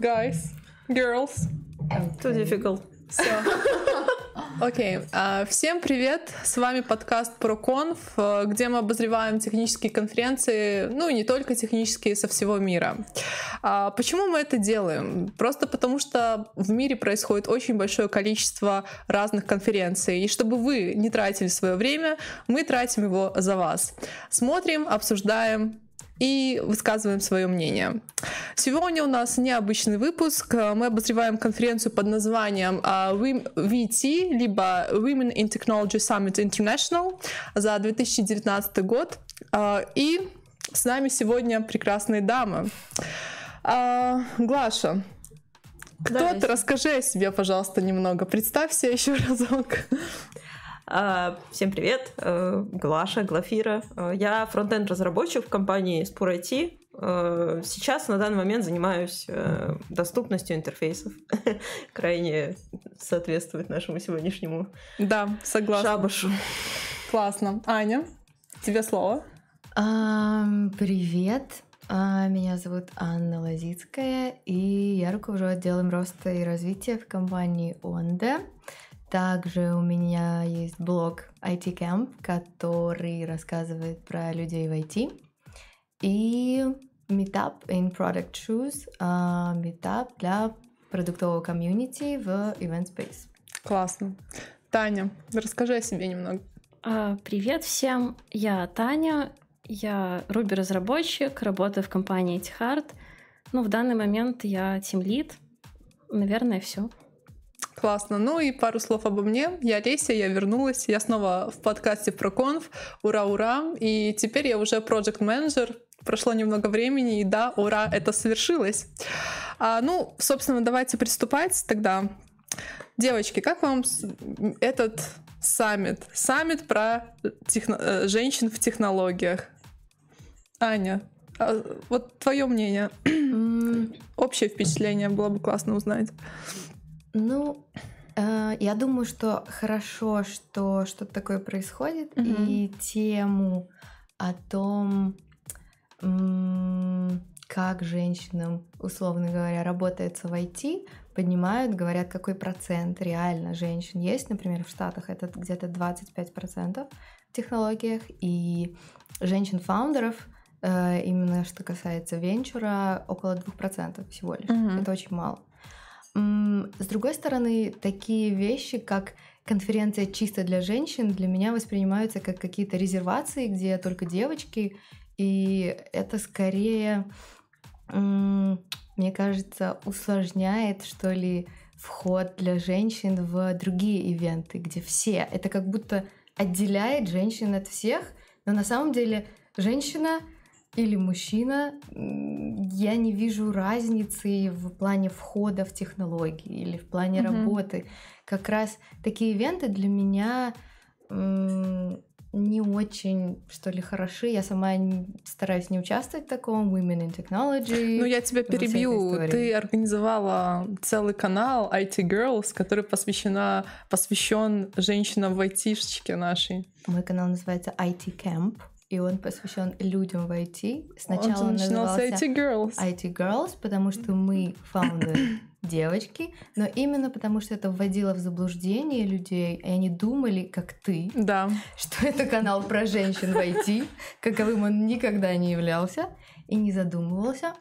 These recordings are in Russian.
guys, girls. Too difficult. Все. Окей, okay. А, всем привет! С вами подкаст ProConf, э, где мы обозреваем технические конференции, ну и не только технические, со всего мира. А почему мы это делаем? Просто потому что в мире происходит очень большое количество разных конференций, и чтобы вы не тратили свое время, мы тратим его за вас. Смотрим, обсуждаем, и высказываем свое мнение. Сегодня у нас необычный выпуск. Мы обозреваем конференцию под названием а, VT, либо Women in Technology Summit International за 2019 год. А, и с нами сегодня прекрасные дамы. А, Глаша, кто да, ты? Расскажи о себе, пожалуйста, немного. Представься еще разок. А, всем привет, э, Глаша, Глафира. Э, я фронтенд разработчик в компании Spur IT. Э, сейчас на данный момент занимаюсь доступностью интерфейсов. Крайне соответствует нашему сегодняшнему да, согласна. шабашу. Классно. Аня, тебе слово. Um, привет. Uh, меня зовут Анна Лазицкая, и я руковожу отделом роста и развития в компании Онде. Также у меня есть блог IT Camp, который рассказывает про людей в IT. И Meetup in Product Shoes, meetup для продуктового комьюнити в Event Space. Классно. Таня, расскажи о себе немного. А, привет всем, я Таня, я Ruby-разработчик, работаю в компании Etihard. Ну, в данный момент я Team Lead. Наверное, все. Классно. Ну и пару слов обо мне. Я Леся, я вернулась. Я снова в подкасте про конф. Ура, ура. И теперь я уже проект менеджер Прошло немного времени, и да, ура, это совершилось. А, ну, собственно, давайте приступать тогда. Девочки, как вам этот саммит? Саммит про техно... Э, женщин в технологиях. Аня, а вот твое мнение, общее впечатление было бы классно узнать. Ну, э, я думаю, что хорошо, что что-то такое происходит, mm-hmm. и тему о том, как женщинам, условно говоря, работается в IT, поднимают, говорят, какой процент реально женщин есть. Например, в Штатах это где-то 25% в технологиях, и женщин-фаундеров э, именно что касается венчура, около 2% всего лишь. Mm-hmm. Это очень мало. С другой стороны, такие вещи, как конференция чисто для женщин, для меня воспринимаются как какие-то резервации, где только девочки, и это скорее, мне кажется, усложняет, что ли, вход для женщин в другие ивенты, где все. Это как будто отделяет женщин от всех, но на самом деле женщина или мужчина, я не вижу разницы в плане входа в технологии или в плане mm-hmm. работы. Как раз такие ивенты для меня не очень, что ли, хороши. Я сама стараюсь не участвовать в таком Women in Technology. Ну, я тебя перебью. Ты организовала целый канал IT Girls, который посвящена, посвящен женщинам в айтишечке нашей. Мой канал называется IT Camp и он посвящен людям в IT. Сначала он, назывался IT Girls. IT Girls, потому что мы фаундеры девочки, но именно потому что это вводило в заблуждение людей, и они думали, как ты, да. что это канал про женщин в IT, каковым он никогда не являлся и не задумывался.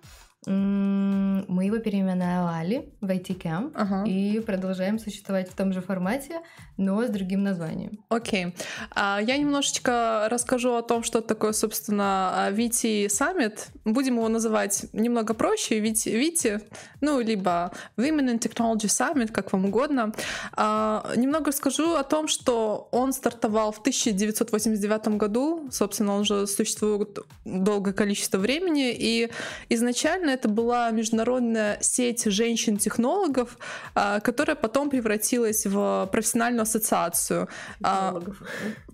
Мы его переименовали в IT Camp ага. и продолжаем существовать в том же формате, но с другим названием. Окей. Okay. А, я немножечко расскажу о том, что такое, собственно, VT Summit. Будем его называть немного проще, VT, VT ну, либо Women in Technology Summit, как вам угодно. А, немного расскажу о том, что он стартовал в 1989 году, собственно, он уже существует долгое количество времени, и изначально это была международная сеть женщин-технологов, а, которая потом превратилась в профессиональную ассоциацию. А, технологов.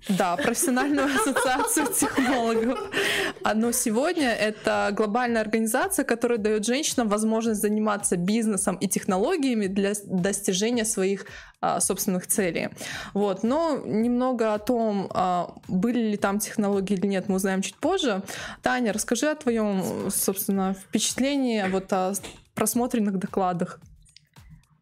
Да, профессиональную ассоциацию технологов. А, но сегодня это глобальная организация, которая дает женщинам возможность заниматься бизнесом и технологиями для достижения своих собственных целей. Вот. Но немного о том, были ли там технологии или нет, мы узнаем чуть позже. Таня, расскажи о твоем, собственно, впечатлении вот о просмотренных докладах?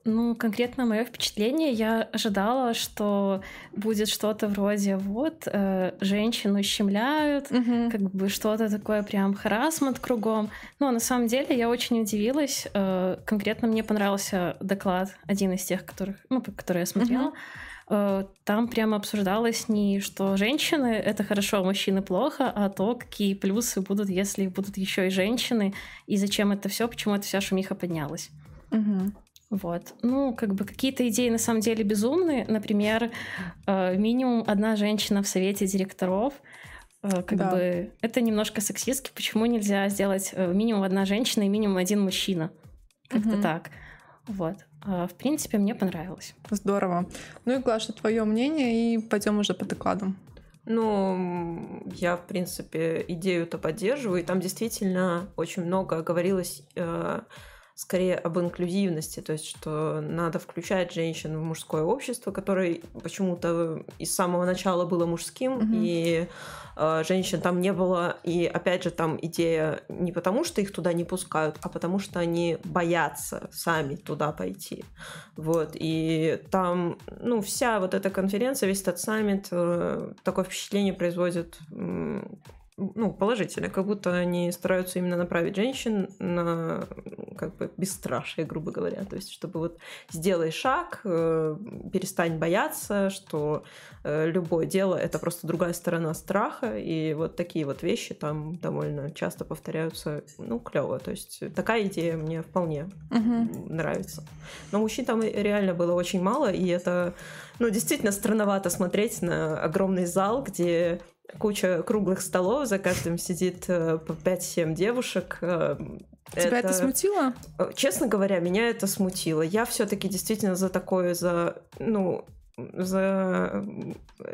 Ну, конкретно мое впечатление, я ожидала, что будет что-то вроде вот э, женщину щемляют, Мгм. как бы что-то такое прям харасмент кругом. Но на самом деле я очень удивилась. Э, конкретно мне понравился доклад, один из тех, которых, ну, который я смотрела. Э, Там прямо обсуждалось не что женщины это хорошо, а мужчины плохо, а то, какие плюсы будут, если будут еще и женщины, и зачем это все, почему эта вся шумиха поднялась. Мгм. Вот. Ну, как бы какие-то идеи на самом деле безумные. Например, э, минимум одна женщина в совете директоров. Э, Как Да. бы это немножко сексистски. Почему нельзя сделать э, минимум одна женщина и минимум один мужчина? Как-то Мгм. так. Вот. А, В принципе, мне понравилось. Здорово. Ну и, Глаша, твое мнение, и пойдем уже по докладам. Ну, я, в принципе, идею-то поддерживаю, и там действительно очень много говорилось э, скорее об инклюзивности, то есть, что надо включать женщин в мужское общество, которое почему-то из самого начала было мужским, Мгм. и э, женщин там не было, и опять же там идея не потому, что их туда не пускают, а потому что они боятся сами туда пойти. Вот, и там, ну, вся вот эта конференция, весь этот саммит, э, такое впечатление производит, м, ну, положительное, как будто они стараются именно направить женщин на, м, как бы, бесстрашие, грубо говоря, то есть, чтобы вот сделай шаг, э, перестань бояться, что э, любое дело — это просто другая сторона страха, и вот такие вот вещи там довольно часто повторяются, ну, клево, то есть такая идея мне вполне Мгм. нравится. Но мужчин там реально было очень мало, и это, ну, действительно странновато смотреть на огромный зал, где куча круглых столов, за каждым сидит э, по 5-7 девушек. э, Тебя это смутило? Э, Честно говоря, меня это смутило. Я все-таки действительно за такое, за, ну, за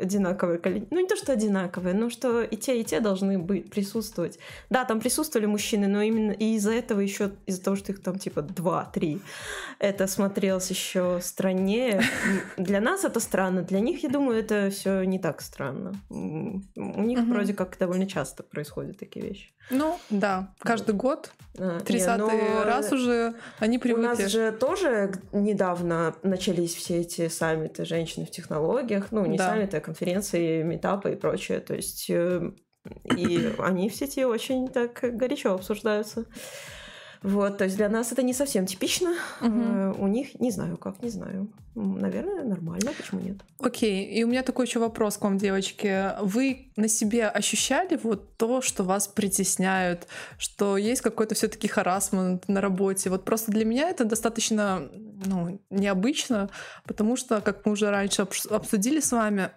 одинаковое количество. Ну, не то, что одинаковое, но что и те, и те должны быть, присутствовать. Да, там присутствовали мужчины, но именно и из-за этого еще, из-за того, что их там типа два-три, это смотрелось еще страннее. Для нас это странно, для них, я думаю, это все не так странно. У них Мгм. вроде как довольно часто происходят такие вещи. Ну, да. Каждый год, А, не, 30 но- раз уже они у нас привыкли. же тоже недавно начались все эти саммиты женщин в технологиях. Ну, не Да. саммиты, а конференции, метапы и прочее. То есть э, и они в сети очень так горячо обсуждаются. Вот, то есть для нас это не совсем типично. Э, У них, не знаю как, не знаю. Наверное, нормально, почему нет? Окей, и у меня такой еще вопрос к вам, девочки. Вы на себе ощущали вот то, что вас притесняют, что есть какой-то все-таки харасмент на работе? Вот просто для меня это достаточно ну, необычно, потому что, как мы уже раньше обсудили с вами,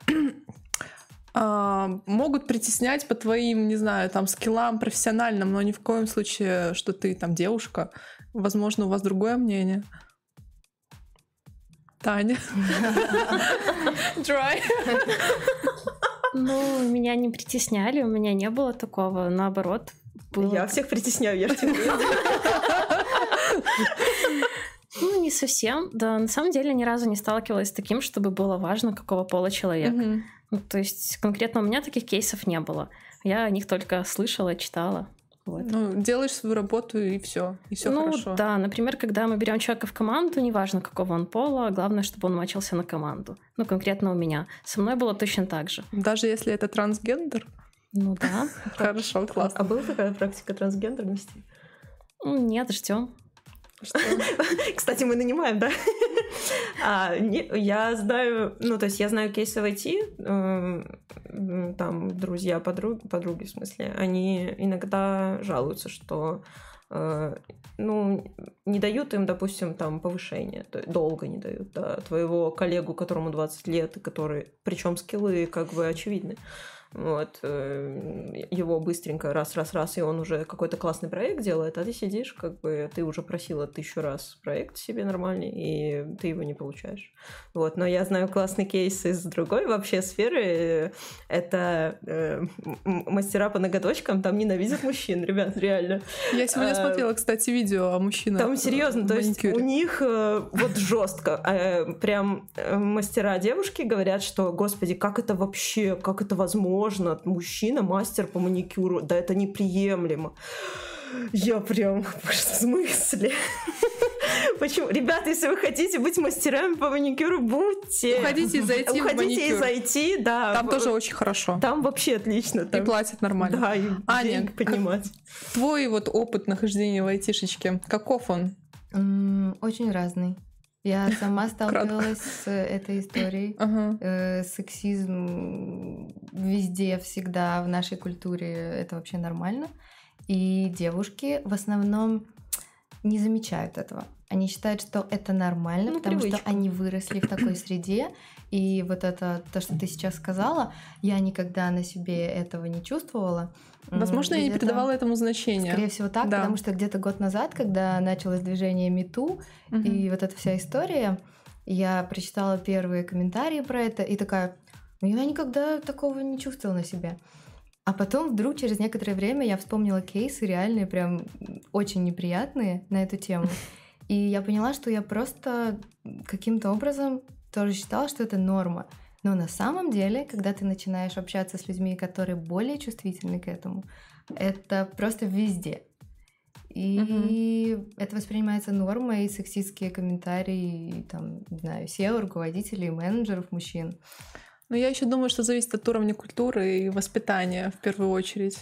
могут притеснять по твоим, не знаю, там, скиллам профессиональным, но ни в коем случае, что ты там девушка. Возможно, у вас другое мнение. Таня. Dry. Ну, меня не притесняли, у меня не было такого, наоборот. Было... Я всех притесняю, я ж тебе говорю. Ну, не совсем. Да, на самом деле ни разу не сталкивалась с таким, чтобы было важно, какого пола человек. Мгм. Ну, то есть конкретно у меня таких кейсов не было. Я о них только слышала, читала. Вот. Ну, делаешь свою работу и все, и все ну, хорошо. да, например, когда мы берем человека в команду, неважно, какого он пола, главное, чтобы он мачился на команду. Ну, конкретно у меня. Со мной было точно так же. Даже если это трансгендер. Ну да. Хорошо, А классно. была такая практика трансгендерности? Нет, ждем. Кстати, мы нанимаем, да? А, я знаю, ну, то есть я знаю кейсы в IT, э, там друзья, подруги, подруги, в смысле, они иногда жалуются, что э, ну, не дают им, допустим, там повышение, то есть долго не дают, да, твоего коллегу, которому 20 лет, и который, причем скиллы как бы очевидны, вот, э, его быстренько раз-раз-раз, и он уже какой-то классный проект делает, а ты сидишь, как бы, ты уже просила тысячу раз проект себе нормальный, и ты его не получаешь. Вот, но я знаю классный кейс из другой вообще сферы, это э, мастера по ноготочкам, там ненавидят мужчин, ребят, реально. Я сегодня А, смотрела, кстати, видео о мужчинах. Там серьезно, то есть у них э, вот жестко. э, прям э, мастера девушки говорят, что, господи, как это вообще, как это возможно? Мужчина мастер по маникюру, да это неприемлемо. Я прям в смысле? Почему? Ребята, если вы хотите быть мастерами по маникюру, будьте. Уходите и зайти Уходите и зайти, да. Там тоже очень хорошо. Там вообще отлично. И Там... платят нормально. Да, и Аня, поднимать. Твой вот опыт нахождения в айтишечке, каков он? Очень разный. Я сама сталкивалась с этой историей. Ага. Э, Сексизм везде, всегда, в нашей культуре это вообще нормально. И девушки в основном не замечают этого. Они считают, что это нормально, Ну, потому привычка. что они выросли в такой среде. И вот это, то, что ты сейчас сказала, я никогда на себе этого не чувствовала. Возможно, я не придавала этому значения. Скорее всего так, Да. потому что где-то год назад, когда началось движение МИТУ, Мгм. и вот эта вся история, я прочитала первые комментарии про это и такая, «Ну, я никогда такого не чувствовала на себе. А потом вдруг через некоторое время я вспомнила кейсы реальные, прям очень неприятные на эту тему. И я поняла, что я просто каким-то образом тоже считала, что это норма. Но на самом деле, когда ты начинаешь общаться с людьми, которые более чувствительны к этому, это просто везде. И это воспринимается нормой, и сексистские комментарии, и, там, не знаю, SEO, руководителей, менеджеров, мужчин. Но я еще думаю, что зависит от уровня культуры и воспитания в первую очередь.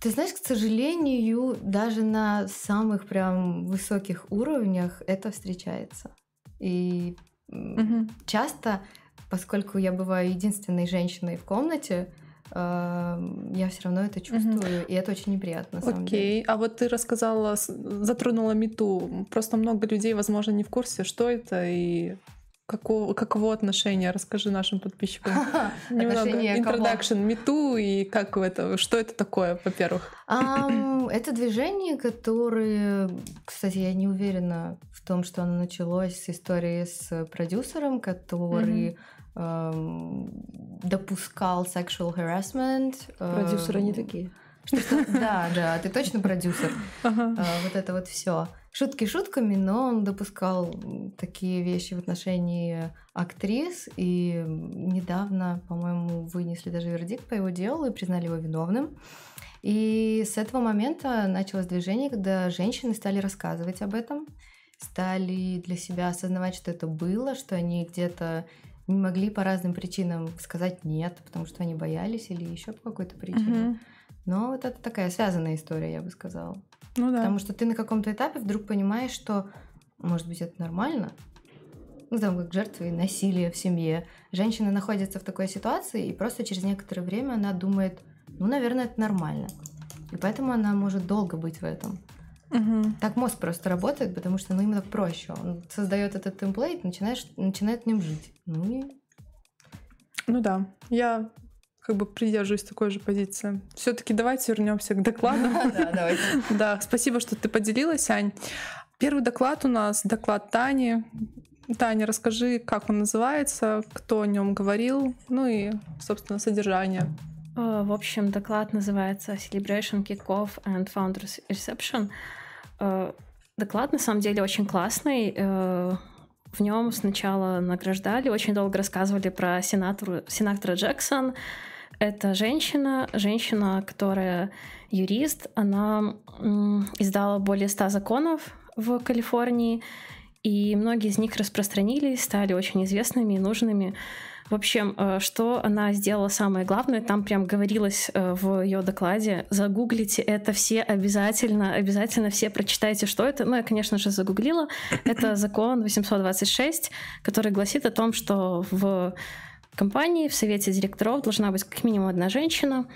Ты знаешь, к сожалению, даже на самых прям высоких уровнях это встречается. И Мгм. часто, поскольку я бываю единственной женщиной в комнате, э, я все равно это чувствую, и это очень неприятно. Самом деле. Окей, а вот ты рассказала, затронула мету. Просто много людей, возможно, не в курсе, что это и какого, каково отношение. Расскажи нашим подписчикам. Немного introduction мету и как это, что это такое, во-первых. Это движение, которое, кстати, я не уверена в том, что оно началось с истории с продюсером, который допускал sexual harassment. Продюсеры не такие. Да, да, ты точно продюсер. А, Вот это вот все. Шутки шутками, но он допускал такие вещи в отношении актрис. И недавно, по-моему, вынесли даже вердикт по его делу и признали его виновным. И с этого момента началось движение, когда женщины стали рассказывать об этом, стали для себя осознавать, что это было, что они где-то не могли по разным причинам сказать нет, потому что они боялись или еще по какой-то причине. Мгм. Но вот это такая связанная история, я бы сказала. Ну да. Потому что ты на каком-то этапе вдруг понимаешь, что, может быть, это нормально. Ну, там, как жертвы насилия в семье. Женщина находится в такой ситуации, и просто через некоторое время она думает, ну, наверное, это нормально. И поэтому она может долго быть в этом. Мгм. Так мозг просто работает, потому что ну, ему так проще. Он создает этот темплейт, начинаешь, начинает в нем жить. Ну и Ну да, я как бы придерживаюсь такой же позиции. Все-таки давайте вернемся к докладу. да, давайте. Да, спасибо, что ты поделилась, Ань. Первый доклад у нас доклад Тани. Таня, расскажи, как он называется, кто о нем говорил, ну и, собственно, содержание. Э, В общем, доклад называется Celebration Kickoff and Founders Reception. Э, Доклад на самом деле очень классный. Э, В нем сначала награждали, очень долго рассказывали про сенатору, сенатора Джексон. Это женщина, женщина, которая юрист. Она издала более ста законов в Калифорнии, и многие из них распространились, стали очень известными и нужными. В общем, э, что она сделала самое главное, там прям говорилось э, в ее докладе, загуглите это все обязательно, обязательно все прочитайте, что это. Ну, я, конечно же, загуглила. Это закон 826, который гласит о том, что в компании, в совете директоров должна быть как минимум одна женщина.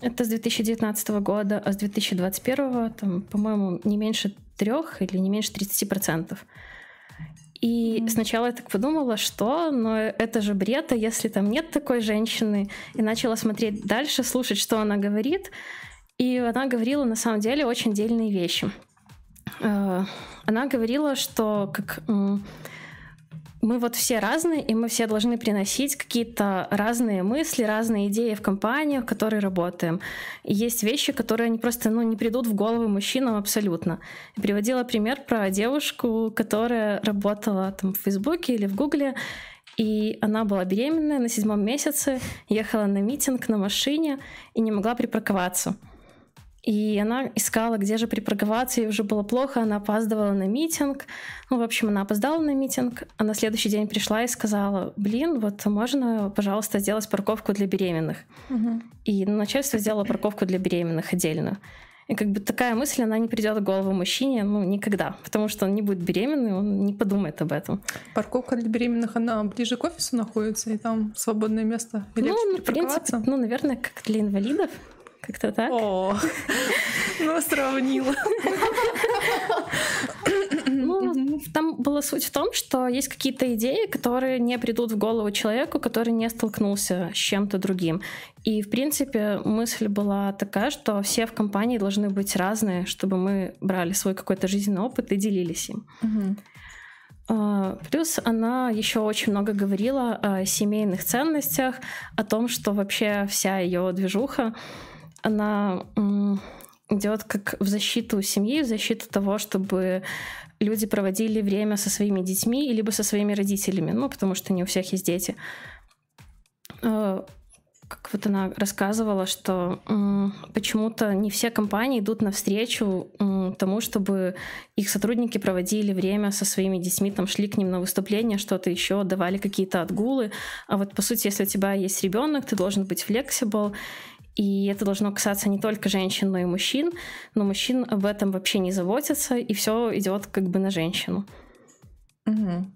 Это с 2019 года, а с 2021, там, по-моему, не меньше трех или не меньше 30 процентов. И сначала я так подумала, что, но это же бред, а если там нет такой женщины, и начала смотреть дальше, слушать, что она говорит, и она говорила на самом деле очень дельные вещи. Э, Она говорила, что как мы вот все разные, и мы все должны приносить какие-то разные мысли, разные идеи в компаниях, в которой работаем. И есть вещи, которые они просто ну, не придут в голову мужчинам абсолютно. И приводила пример про девушку, которая работала там в Фейсбуке или в Гугле, и она была беременная на седьмом месяце, ехала на митинг на машине и не могла припарковаться. И она искала, где же припарковаться, ей уже было плохо, она опаздывала на митинг. Ну, в общем, она опоздала на митинг, а на следующий день пришла и сказала, блин, вот можно, пожалуйста, сделать парковку для беременных. Мгм. И начальство сделало парковку для беременных отдельно. И как бы такая мысль, она не придет в голову мужчине, ну, никогда. Потому что он не будет беременный, он не подумает об этом. Парковка для беременных, она ближе к офису находится, и там свободное место. И легче ну, в принципе, ну, наверное, как для инвалидов. Как-то так. О, ну сравнила. Ну, там была суть в том, что есть какие-то идеи, которые не придут в голову человеку, который не столкнулся с чем-то другим. И, в принципе, мысль была такая, что все в компании должны быть разные, чтобы мы брали свой какой-то жизненный опыт и делились им. А, Плюс она еще очень много говорила о семейных ценностях, о том, что вообще вся ее движуха, она идет как в защиту семьи, в защиту того, чтобы люди проводили время со своими детьми либо со своими родителями, ну, потому что не у всех есть дети. А, Как вот она рассказывала, что почему-то не все компании идут навстречу тому, чтобы их сотрудники проводили время со своими детьми, там шли к ним на выступления, что-то еще, давали какие-то отгулы. А вот по сути, если у тебя есть ребенок, ты должен быть flexible, и это должно касаться не только женщин, но и мужчин. Но мужчин об этом вообще не заботятся, и все идет как бы на женщину. Мгм.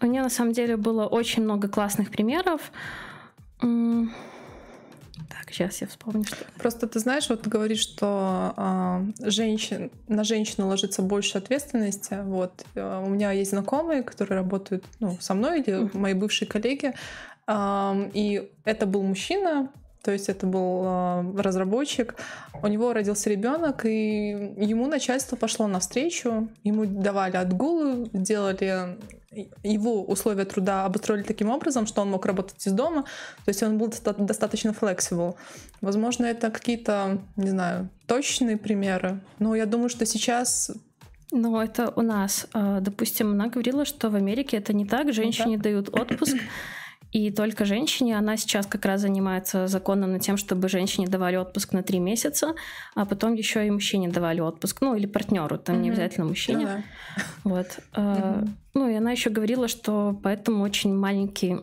У нее на самом деле было очень много классных примеров. Так, сейчас я вспомню, что. Просто ты знаешь, вот ты говоришь, что а, женщин, на женщину ложится больше ответственности. Вот э, у меня есть знакомые, которые работают ну, со мной или мои бывшие коллеги, ам, и это был мужчина, то есть это был а, разработчик. У него родился ребенок, и ему начальство пошло навстречу, ему давали отгулы, делали его условия труда обустроили таким образом, что он мог работать из дома, то есть он был доста- достаточно flexible. Возможно, это какие-то, не знаю, точные примеры, но я думаю, что сейчас Ну, это у нас. А, Допустим, она говорила, что в Америке это не так. Женщине дают отпуск. И только женщине, она сейчас как раз занимается законом над тем, чтобы женщине давали отпуск на три месяца, а потом еще и мужчине давали отпуск, ну или партнеру, там не Мгм. обязательно мужчине. Да. Вот. Мгм. Ну, и она еще говорила, что поэтому очень маленький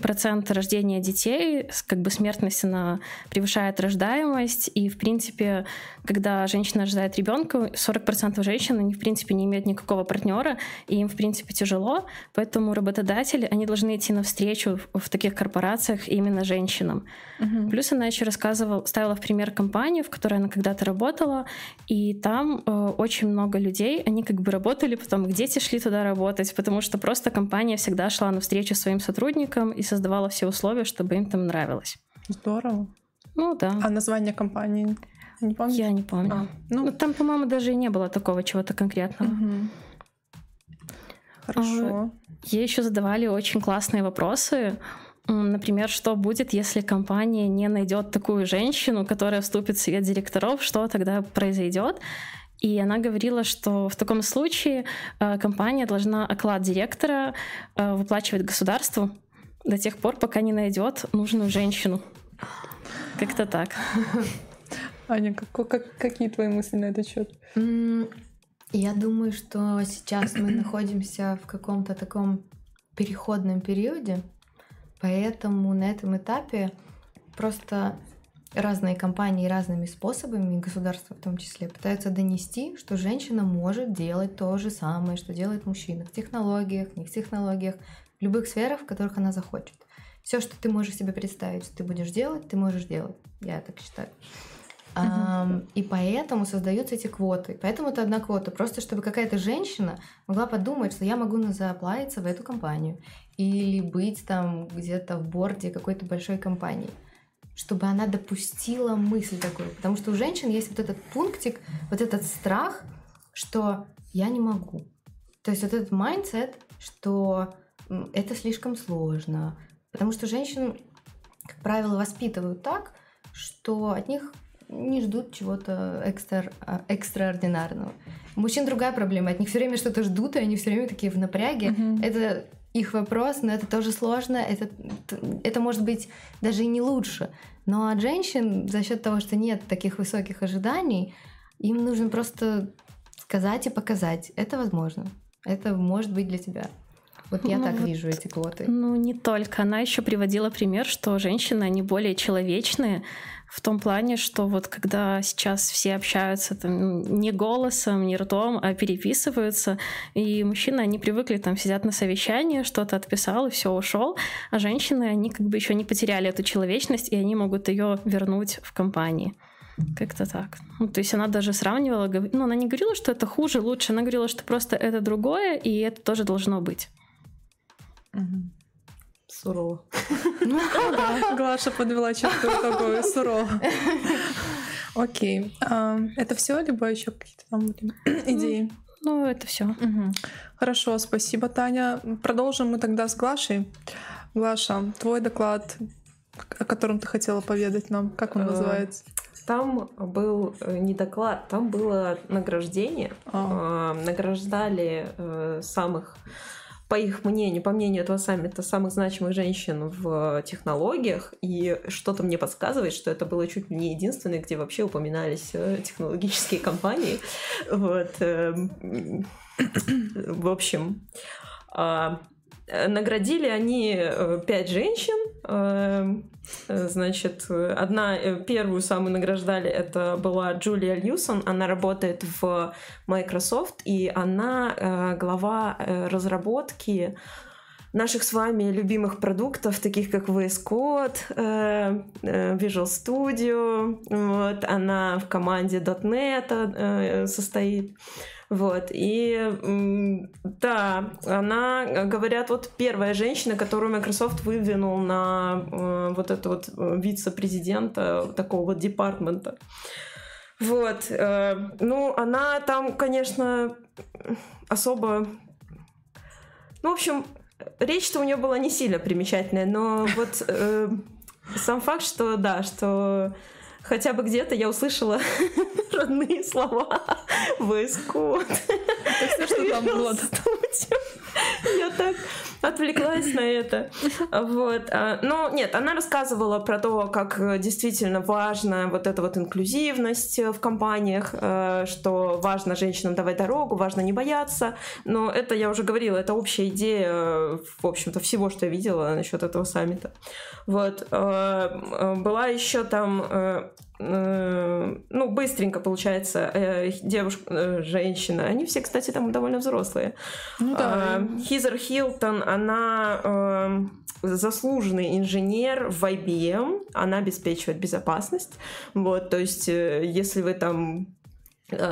процент рождения детей, как бы смертность она превышает рождаемость, и, в принципе, когда женщина рождает ребенка, 40% женщин, они, в принципе, не имеют никакого партнера, и им, в принципе, тяжело, поэтому работодатели, они должны идти навстречу в, таких корпорациях именно женщинам. Мгм. Плюс она еще рассказывала, ставила в пример компанию, в которой она когда-то работала, и там э, очень много людей, они как бы работали, потом их дети шли туда работать, потому что просто компания всегда шла навстречу своим сотрудникам и создавала все условия, чтобы им там нравилось. Здорово. Ну да, А название компании? Не помню. я не помню. А, Ну, ну, там, по-моему, даже и не было такого чего-то конкретного. мгм. Хорошо. Ей еще задавали очень классные вопросы. Например, что будет, если компания не найдет такую женщину, которая вступит в совет директоров, что тогда произойдет? И она говорила, что в таком случае э, компания должна оклад директора э, выплачивать государству до тех пор, пока не найдет нужную женщину. Как-то так. Аня, как- как- какие твои мысли на этот счет? Я думаю, что сейчас мы находимся в каком-то таком переходном периоде, поэтому на этом этапе просто разные компании разными способами, государство в том числе, пытаются донести, что женщина может делать то же самое, что делает мужчина в технологиях, не в технологиях, в любых сферах, в которых она захочет. Все, что ты можешь себе представить, что ты будешь делать, ты можешь делать. Я так считаю. Ам, И поэтому создаются эти квоты. Поэтому это одна квота. Просто чтобы какая-то женщина могла подумать, что я могу заплавиться в эту компанию. Или быть там где-то в борде какой-то большой компании. Чтобы она допустила мысль такую. Потому что у женщин есть вот этот пунктик, вот этот страх, что я не могу. То есть вот этот mindset, что это слишком сложно. Потому что женщин, как правило, воспитывают так, что от них не ждут чего-то экстра, а, экстраординарного. У мужчин другая проблема. От них все время что-то ждут, и они все время такие в напряге. Мгм. Это их вопрос, но это тоже сложно, это, это может быть даже и не лучше. Но от женщин за счет того, что нет таких высоких ожиданий, им нужно просто сказать и показать. Это возможно. Это может быть для тебя. Вот я ну, так вот, вижу эти квоты. Ну, не только. Она еще приводила пример, что женщины, они более человечные в том плане, что вот когда сейчас все общаются там не голосом, не ртом, а переписываются, и мужчины, они привыкли там сидят на совещании, что-то отписал и все ушел, а женщины, они как бы еще не потеряли эту человечность, и они могут ее вернуть в компании. Как-то так. Ну, то есть она даже сравнивала, ну, она не говорила, что это хуже, лучше, она говорила, что просто это другое, и это тоже должно быть. Сурово. Ну да, Глаша подвела черту такую сурово. Окей. А, это все, либо еще какие-то там идеи? Ну, это все. Хорошо, спасибо, Таня. Продолжим мы тогда с Глашей. Глаша, твой доклад, о котором ты хотела поведать нам, как он э, называется? Там был э, не доклад, там было награждение. А. Э, награждали самых по их мнению, по мнению этого саммита, самых значимых женщин в технологиях, и что-то мне подсказывает, что это было чуть не единственное, где вообще упоминались э, технологические компании. Вот. Эм, в общем, а, Наградили они э, пять женщин. Э, значит, одна, э, первую самую награждали, это была Джулия Льюсон. Она работает в Microsoft, и она глава разработки наших с вами любимых продуктов, таких как VS Code, Visual Studio. Вот, она в команде .NET состоит. Вот. И да, она, говорят, вот первая женщина, которую Microsoft выдвинул на э, вот это вот э, вице-президента такого вот департмента. Вот. Э, ну, она там, конечно, особо... Ну, в общем, речь-то у нее была не сильно примечательная, но вот э, сам факт, что да, что хотя бы где-то я услышала родные слова VS Code. Это все, что там было. Я так отвлеклась на это. Вот. А, но нет, она рассказывала про то, как действительно важна вот эта вот инклюзивность в компаниях, э, что важно женщинам давать дорогу, важно не бояться. Но это я уже говорила, это общая идея, в общем-то, всего, что я видела насчет этого саммита. Вот. Э, э, была еще там ну, быстренько получается, девушка, женщина, они все, кстати, там довольно взрослые. Ну, да. Хизер Хилтон, она э, заслуженный инженер в IBM, она обеспечивает безопасность. Вот, то есть, э, если вы там Э,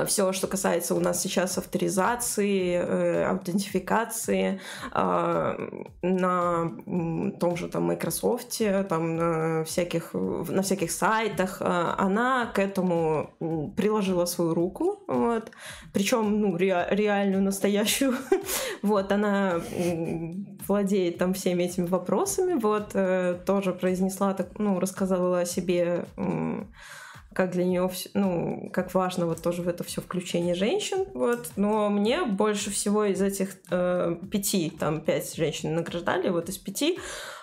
все, что касается у нас сейчас авторизации, э, аутентификации э, на том же там Microsoft, там на всяких, на всяких сайтах, она к этому приложила свою руку, вот, причем ну, ре, реальную, настоящую, вот, она владеет там всеми этими вопросами, вот, тоже произнесла, так, ну, рассказывала о себе как для нее, ну, как важно вот тоже в это все включение женщин, вот. Но мне больше всего из этих э, пяти, там пять женщин награждали, вот из пяти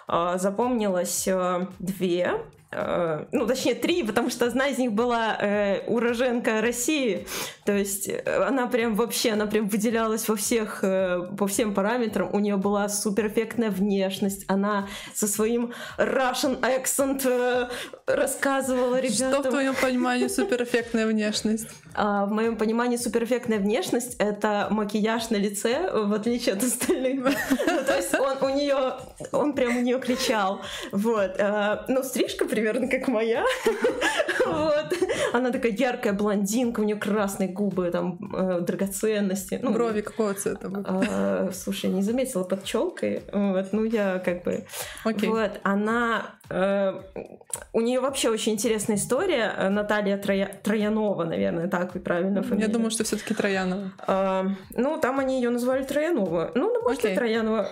э, запомнилось э, две, Э, ну, точнее, три, потому что одна из них была э, уроженка России, то есть э, она прям вообще, она прям выделялась во всех, э, по всем параметрам, у нее была суперэффектная внешность, она со своим Russian accent э, рассказывала ребятам. Что в твоем понимании суперэффектная внешность? А, в моем понимании суперэффектная внешность — это макияж на лице, в отличие от остальных. Ну, то есть он у нее, он прям у нее кричал. Вот. Ну, стрижка примерно как моя. вот. Она такая яркая блондинка, у нее красные губы, там э, драгоценности. Ну, Брови какого цвета? Э, слушай, не заметила под челкой. Вот, ну я как бы. Okay. Вот, она Э, у нее вообще очень интересная история. Э, Наталья Троя... Троянова, наверное, так и правильно фамилия. Я думаю, что все-таки Троянова. А, ну, там они ее назвали Троянова. Ну, ну может, okay. и Троянова.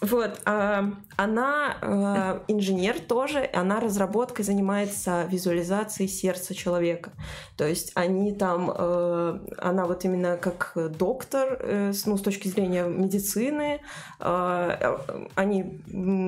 Вот. А, она а, инженер тоже, она разработкой занимается визуализацией сердца человека. То есть они там, а, она вот именно как доктор, ну, с точки зрения медицины, а, они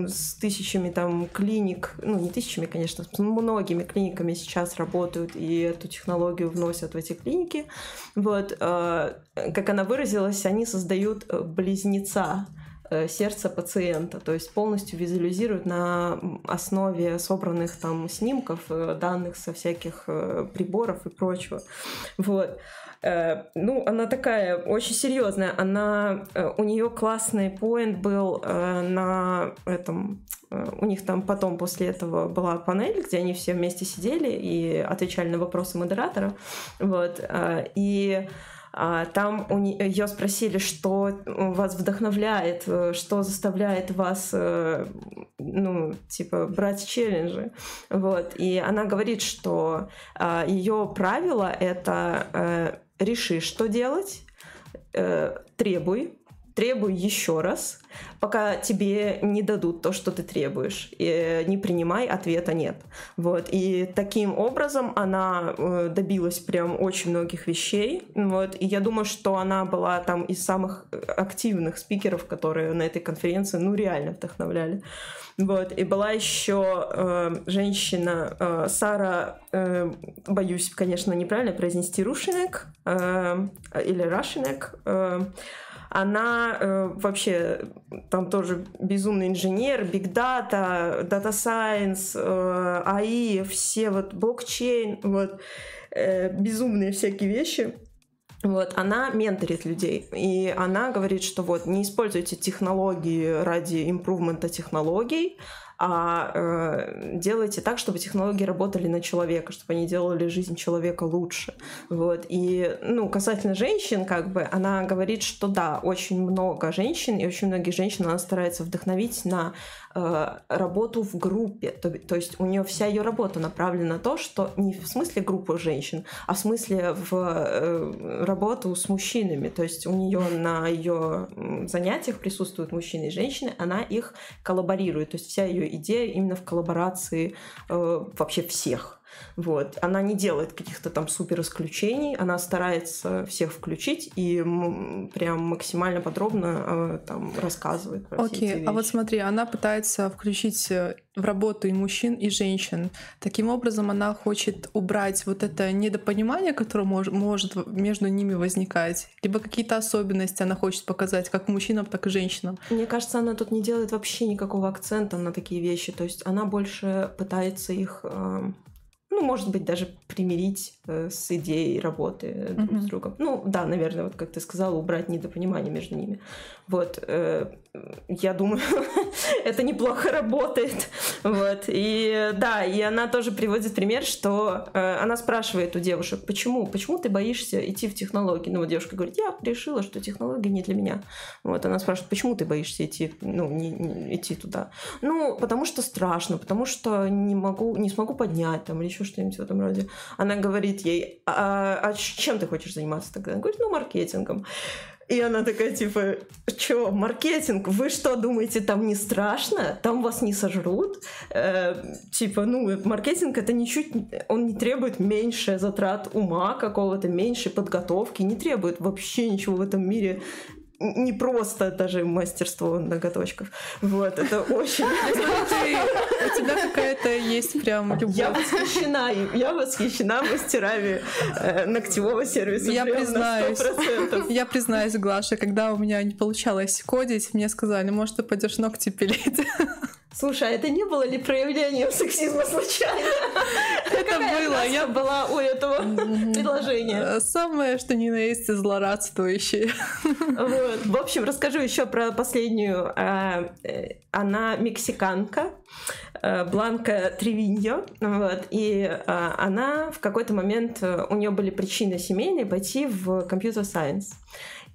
с тысячами там клиник, ну, не тысячами, конечно, с многими клиниками сейчас работают и эту технологию вносят в эти клиники. Вот, как она выразилась, они создают близнеца Э, сердца пациента, то есть полностью визуализируют на основе собранных там снимков, э, данных со всяких э, приборов и прочего. Вот. Ну, она такая очень серьезная. Она, у нее классный поинт был на этом, у них там потом после этого была панель, где они все вместе сидели и отвечали на вопросы модератора, вот, и там у ее спросили, что вас вдохновляет, э, что заставляет вас, э, ну, типа, брать челленджи. Вот. И она говорит, что а, ее правило — это э, реши, что делать, требуй, требуй еще раз, пока тебе не дадут то, что ты требуешь. И не принимай, ответа нет. Вот. И таким образом она э, добилась прям очень многих вещей. Вот. И я думаю, что она была там из самых активных спикеров, которые на этой конференции, ну, реально вдохновляли. Вот. И была еще э, женщина э, Сара, э, боюсь, конечно, неправильно произнести, Рушинек э, или Рашинек. Э, она э, вообще там тоже безумный инженер, биг дата, дата сайенс, АИ, все вот блокчейн, вот э, безумные всякие вещи. Вот, она менторит людей, и она говорит, что вот не используйте технологии ради импрувмента технологий, а э, делайте так, чтобы технологии работали на человека, чтобы они делали жизнь человека лучше. Вот. И, ну, касательно женщин, как бы, она говорит, что да, очень много женщин, и очень многих женщин она старается вдохновить на Э, работу в группе. То, то есть у нее вся ее работа направлена на то, что не в смысле группы женщин, а в смысле в э, работу с мужчинами. То есть у нее на ее занятиях присутствуют мужчины и женщины, она их коллаборирует. То есть вся ее идея именно в коллаборации э, вообще всех. Вот. Она не делает каких-то там супер исключений, она старается всех включить и прям максимально подробно э, там рассказывает про Окей, эти а вот смотри, она пытается включить э, в работу и мужчин, и женщин. Таким образом, она хочет убрать вот это недопонимание, которое мож, может между ними возникать, либо какие-то особенности она хочет показать как мужчинам, так и женщинам. Мне кажется, она тут не делает вообще никакого акцента на такие вещи. То есть она больше пытается их э, ну, может быть, даже примирить э, с идеей работы mm-hmm. друг с другом. Ну, да, наверное, вот как ты сказала, убрать недопонимание между ними. Вот, э, я думаю, это неплохо работает. Вот, и да, и она тоже приводит пример, что э, она спрашивает у девушек, почему, почему ты боишься идти в технологии? Ну, вот девушка говорит, я решила, что технологии не для меня. Вот, она спрашивает, почему ты боишься идти, ну, не, не идти туда? Ну, потому что страшно, потому что не могу, не смогу поднять там или еще что-нибудь в этом роде. Она говорит ей, а, а чем ты хочешь заниматься тогда? Она говорит, ну, маркетингом. И она такая, типа, что, маркетинг, вы что, думаете, там не страшно? Там вас не сожрут? Э, типа, ну, маркетинг это ничуть, он не требует меньше затрат ума какого-то, меньше подготовки, не требует вообще ничего в этом мире не просто даже мастерство ноготочков. Вот, это очень... У тебя какая-то есть прям любовь. Я восхищена, я восхищена мастерами э, ногтевого сервиса. Я признаюсь, я признаюсь, Глаша, когда у меня не получалось кодить, мне сказали, может, ты пойдешь ногти пилить. Слушай, а это не было ли проявлением сексизма случайно? Это было. Я была у этого предложения. Э, самое, что ни на есть злорадствующее. Вот. В общем, расскажу еще про последнюю. А, э, она мексиканка. Э, Бланка Тревиньо, вот, и а, она в какой-то момент, у нее были причины семейные пойти в компьютер-сайенс.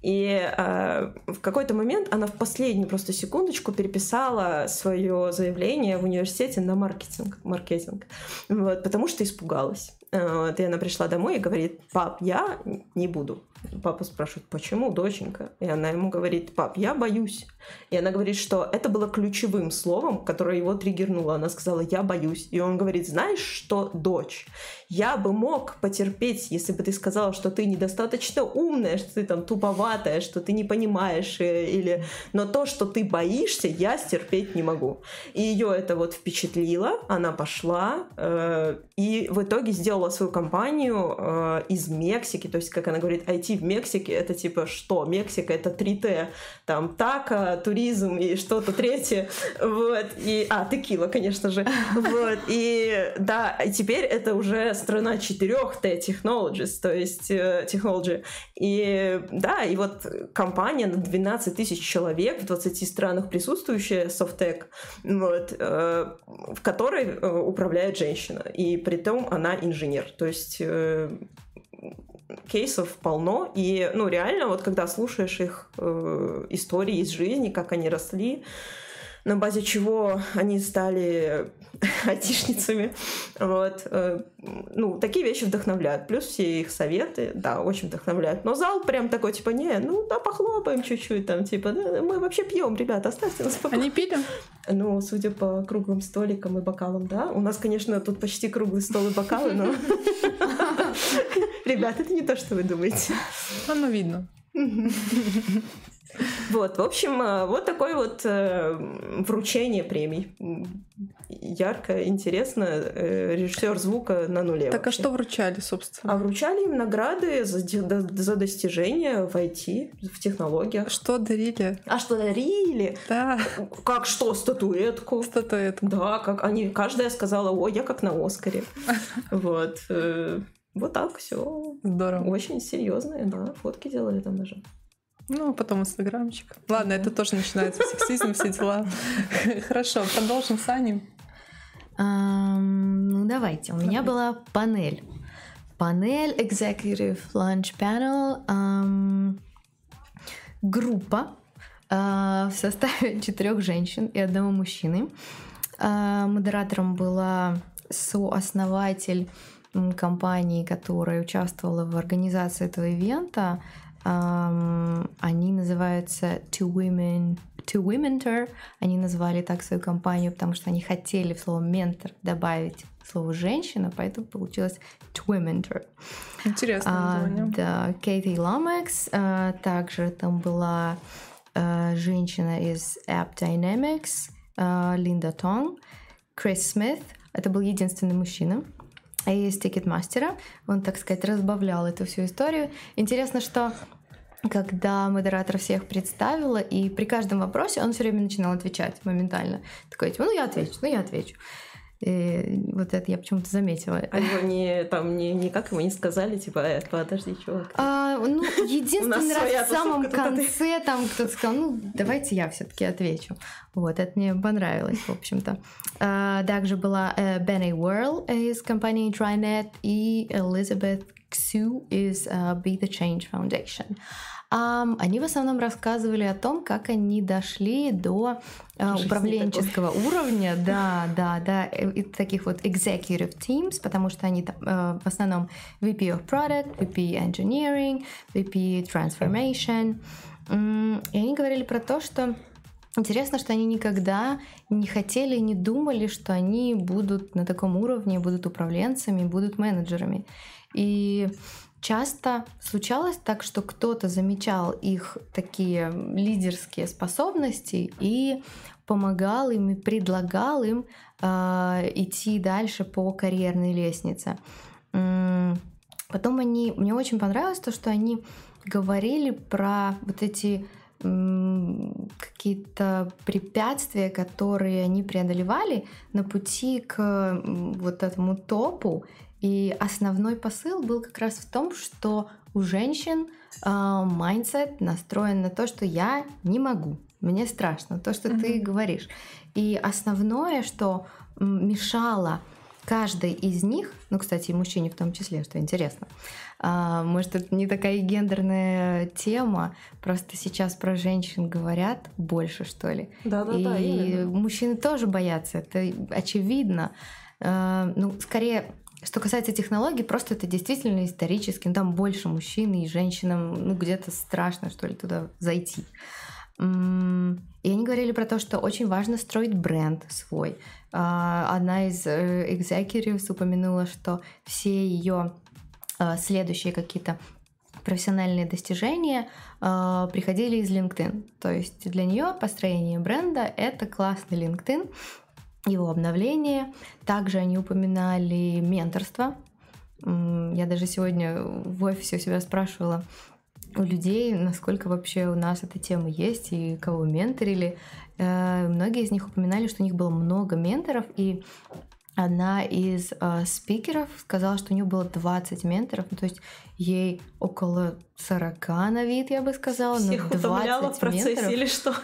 И э, в какой-то момент она в последнюю просто секундочку переписала свое заявление в университете на маркетинг, маркетинг вот, потому что испугалась. Вот, и она пришла домой и говорит, пап, я не буду. Папа спрашивает, почему, доченька? И она ему говорит, пап, я боюсь. И она говорит, что это было ключевым словом, которое его триггернуло. Она сказала, я боюсь. И он говорит, знаешь что, дочь, я бы мог потерпеть, если бы ты сказала, что ты недостаточно умная, что ты там туповатая, что ты не понимаешь, э, или... но то, что ты боишься, я стерпеть не могу. И ее это вот впечатлило, она пошла э, и в итоге сделала свою компанию э, из Мексики, то есть, как она говорит, IT в Мексике, это типа что? Мексика это 3Т, там туризм и что-то третье, вот, и, а, текила, конечно же, вот, и да, и теперь это уже страна 4T Technologies, то есть э, Technology, и да, и вот компания на 12 тысяч человек в 20 странах присутствующая, Softec, вот, э, в которой э, управляет женщина, и при том она инженер, то есть кейсов полно, и, ну, реально, вот когда слушаешь их э, истории из жизни, как они росли, на базе чего они стали айтишницами. Вот. Э, ну, такие вещи вдохновляют. Плюс все их советы, да, очень вдохновляют. Но зал прям такой, типа, не, ну, да, похлопаем чуть-чуть, там, типа, да, мы вообще пьем, ребята, оставьте нас покой. Они пили? Ну, судя по круглым столикам и бокалам, да. У нас, конечно, тут почти круглый стол и бокалы, но... Ребята, это не то, что вы думаете. Оно видно. Вот, в общем, э, вот такое вот э, вручение премий. Ярко, интересно. Э, режиссер звука на нуле. Так вообще. а что вручали, собственно? А вручали им награды за, за достижения в IT, в технологиях. Что дарили? А что дарили? Да. Как что? Статуэтку. Статуэтку. Да, как они, каждая сказала, ой, я как на Оскаре. Вот. Вот так все. Здорово. Очень серьезные, да, фотки делали там даже. Ну, потом инстаграмчик. Ладно, это тоже начинается сексизм, все дела. Хорошо, продолжим с Аней. ну, давайте. У меня была панель. Панель Executive Lunch Panel. группа в составе четырех женщин и одного мужчины. модератором была сооснователь компании, которая участвовала в организации этого ивента, они называются Two Women To Womentor. Они назвали так свою компанию, потому что они хотели в слово ментор добавить слово женщина, поэтому получилось Twimentor. Интересно а, Да, Кейти Ламекс. А, также там была а, женщина из AppDynamics, а, Линда Тонг, Крис Смит. Это был единственный мужчина из Ticketmaster а. Он, так сказать, разбавлял эту всю историю. Интересно, что когда модератор всех представила, и при каждом вопросе он все время начинал отвечать моментально. Такой, типа, ну я отвечу, ну я отвечу. И вот это я почему-то заметила. А его не, там, не, никак ему не сказали, типа, э, подожди, чувак. А, ну, единственный раз в самом конце там кто-то сказал, ну, давайте я все таки отвечу. Вот, это мне понравилось, в общем-то. А, также была э, Бенни Уорл из компании TryNet и Элизабет Ксю из uh, Be the Change Foundation. Они в основном рассказывали о том, как они дошли до uh, управленческого такой. уровня, да, да, да, и таких вот executive teams, потому что они uh, в основном VP of Product, VP Engineering, VP Transformation. И они говорили про то, что Интересно, что они никогда не хотели, не думали, что они будут на таком уровне, будут управленцами, будут менеджерами. И часто случалось так, что кто-то замечал их такие лидерские способности и помогал им и предлагал им э, идти дальше по карьерной лестнице. Потом они, мне очень понравилось то, что они говорили про вот эти какие-то препятствия, которые они преодолевали на пути к вот этому топу и основной посыл был как раз в том, что у женщин mindset э, настроен на то, что я не могу, мне страшно, то, что mm-hmm. ты говоришь. И основное, что мешало каждый из них, ну, кстати, и мужчине в том числе, что интересно, а, может, это не такая гендерная тема, просто сейчас про женщин говорят больше, что ли. Да-да-да, И именно. мужчины тоже боятся, это очевидно. А, Ну, скорее, что касается технологий, просто это действительно исторически. ну, Там больше мужчин и женщинам, ну, где-то страшно, что ли, туда зайти. И они говорили про то, что очень важно строить бренд свой. А, Одна из э, executives упомянула, что все ее следующие какие-то профессиональные достижения э, приходили из LinkedIn. То есть для нее построение бренда это классный LinkedIn, его обновление. Также они упоминали менторство. Я даже сегодня в офисе у себя спрашивала у людей, насколько вообще у нас эта тема есть и кого менторили. Э, Многие из них упоминали, что у них было много менторов, и одна из э, спикеров сказала, что у нее было 20 менторов, ну, то есть ей около 40 на вид, я бы сказала, но Всех 20 утомляла в процессе менторов. или что?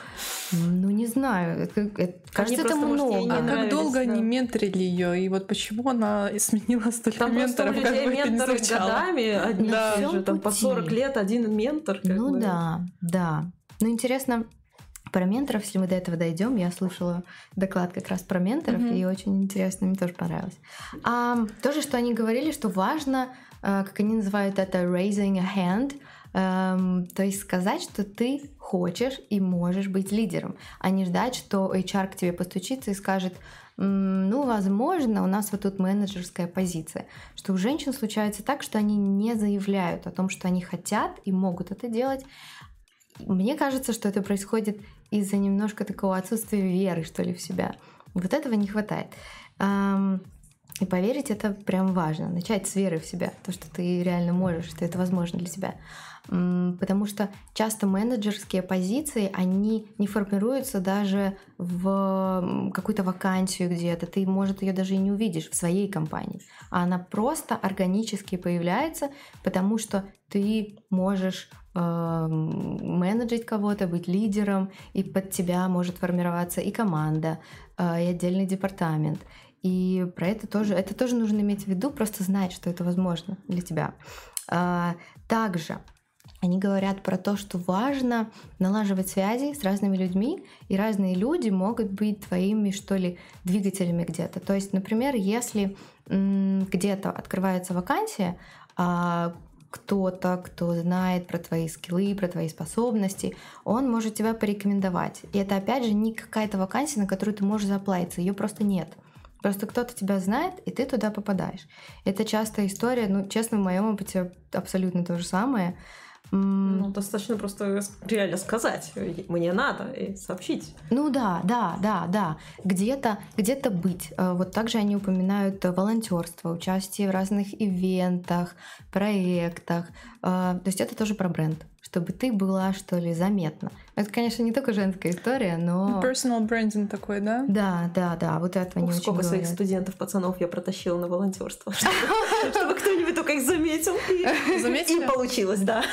Ну, не знаю, это- это- кажется, это просто, может, не много. А как долго они да. менторили ее? И вот почему она сменила столько Там просто у менторов, как людей бы это менторы звучало. годами, одни Да. же, там по Пути. 40 лет один ментор. как Ну бы. да, да. Ну интересно, про менторов, если мы до этого дойдем, я слушала доклад как раз про менторов, Мгм. и очень интересно, мне тоже понравилось. А, тоже, что они говорили, что важно, э, как они называют это, raising a hand, эм, то есть сказать, что ты хочешь и можешь быть лидером, а не ждать, что HR к тебе постучится и скажет, «М, ну, возможно, у нас вот тут менеджерская позиция. Что у женщин случается так, что они не заявляют о том, что они хотят и могут это делать. Мне кажется, что это происходит из-за немножко такого отсутствия веры, что ли, в себя. Вот этого не хватает. И поверить это прям важно. Начать с веры в себя, то, что ты реально можешь, что это возможно для тебя. Потому что часто менеджерские позиции, они не формируются даже в какую-то вакансию где-то. Ты, может, ее даже и не увидишь в своей компании. А она просто органически появляется, потому что ты можешь менеджить кого-то, быть лидером, и под тебя может формироваться и команда, э, и отдельный департамент. И про это тоже, это тоже нужно иметь в виду, просто знать, что это возможно для тебя. А, Также они говорят про то, что важно налаживать связи с разными людьми, и разные люди могут быть твоими, что ли, двигателями где-то. То есть, например, если где-то открывается вакансия, а кто-то, кто знает про твои скиллы, про твои способности, он может тебя порекомендовать. И это, опять же, не какая-то вакансия, на которую ты можешь заплатиться, ее просто нет. Просто кто-то тебя знает, и ты туда попадаешь. Это частая история, ну, честно, в моем опыте абсолютно то же самое. Ну, достаточно просто реально сказать, мне надо, и сообщить. Ну да, да, да, да. Где-то, где-то быть. Э, Вот также они упоминают волонтерство, участие в разных ивентах, проектах. Э, То есть это тоже про бренд, чтобы ты была, что ли, заметна. Это, конечно, не только женская история, но... Personal branding такой, да? Да, да, да, вот этого не Ух, очень сколько своих говорят. студентов, пацанов я протащила на волонтерство, чтобы кто-нибудь только их заметил. И получилось, да.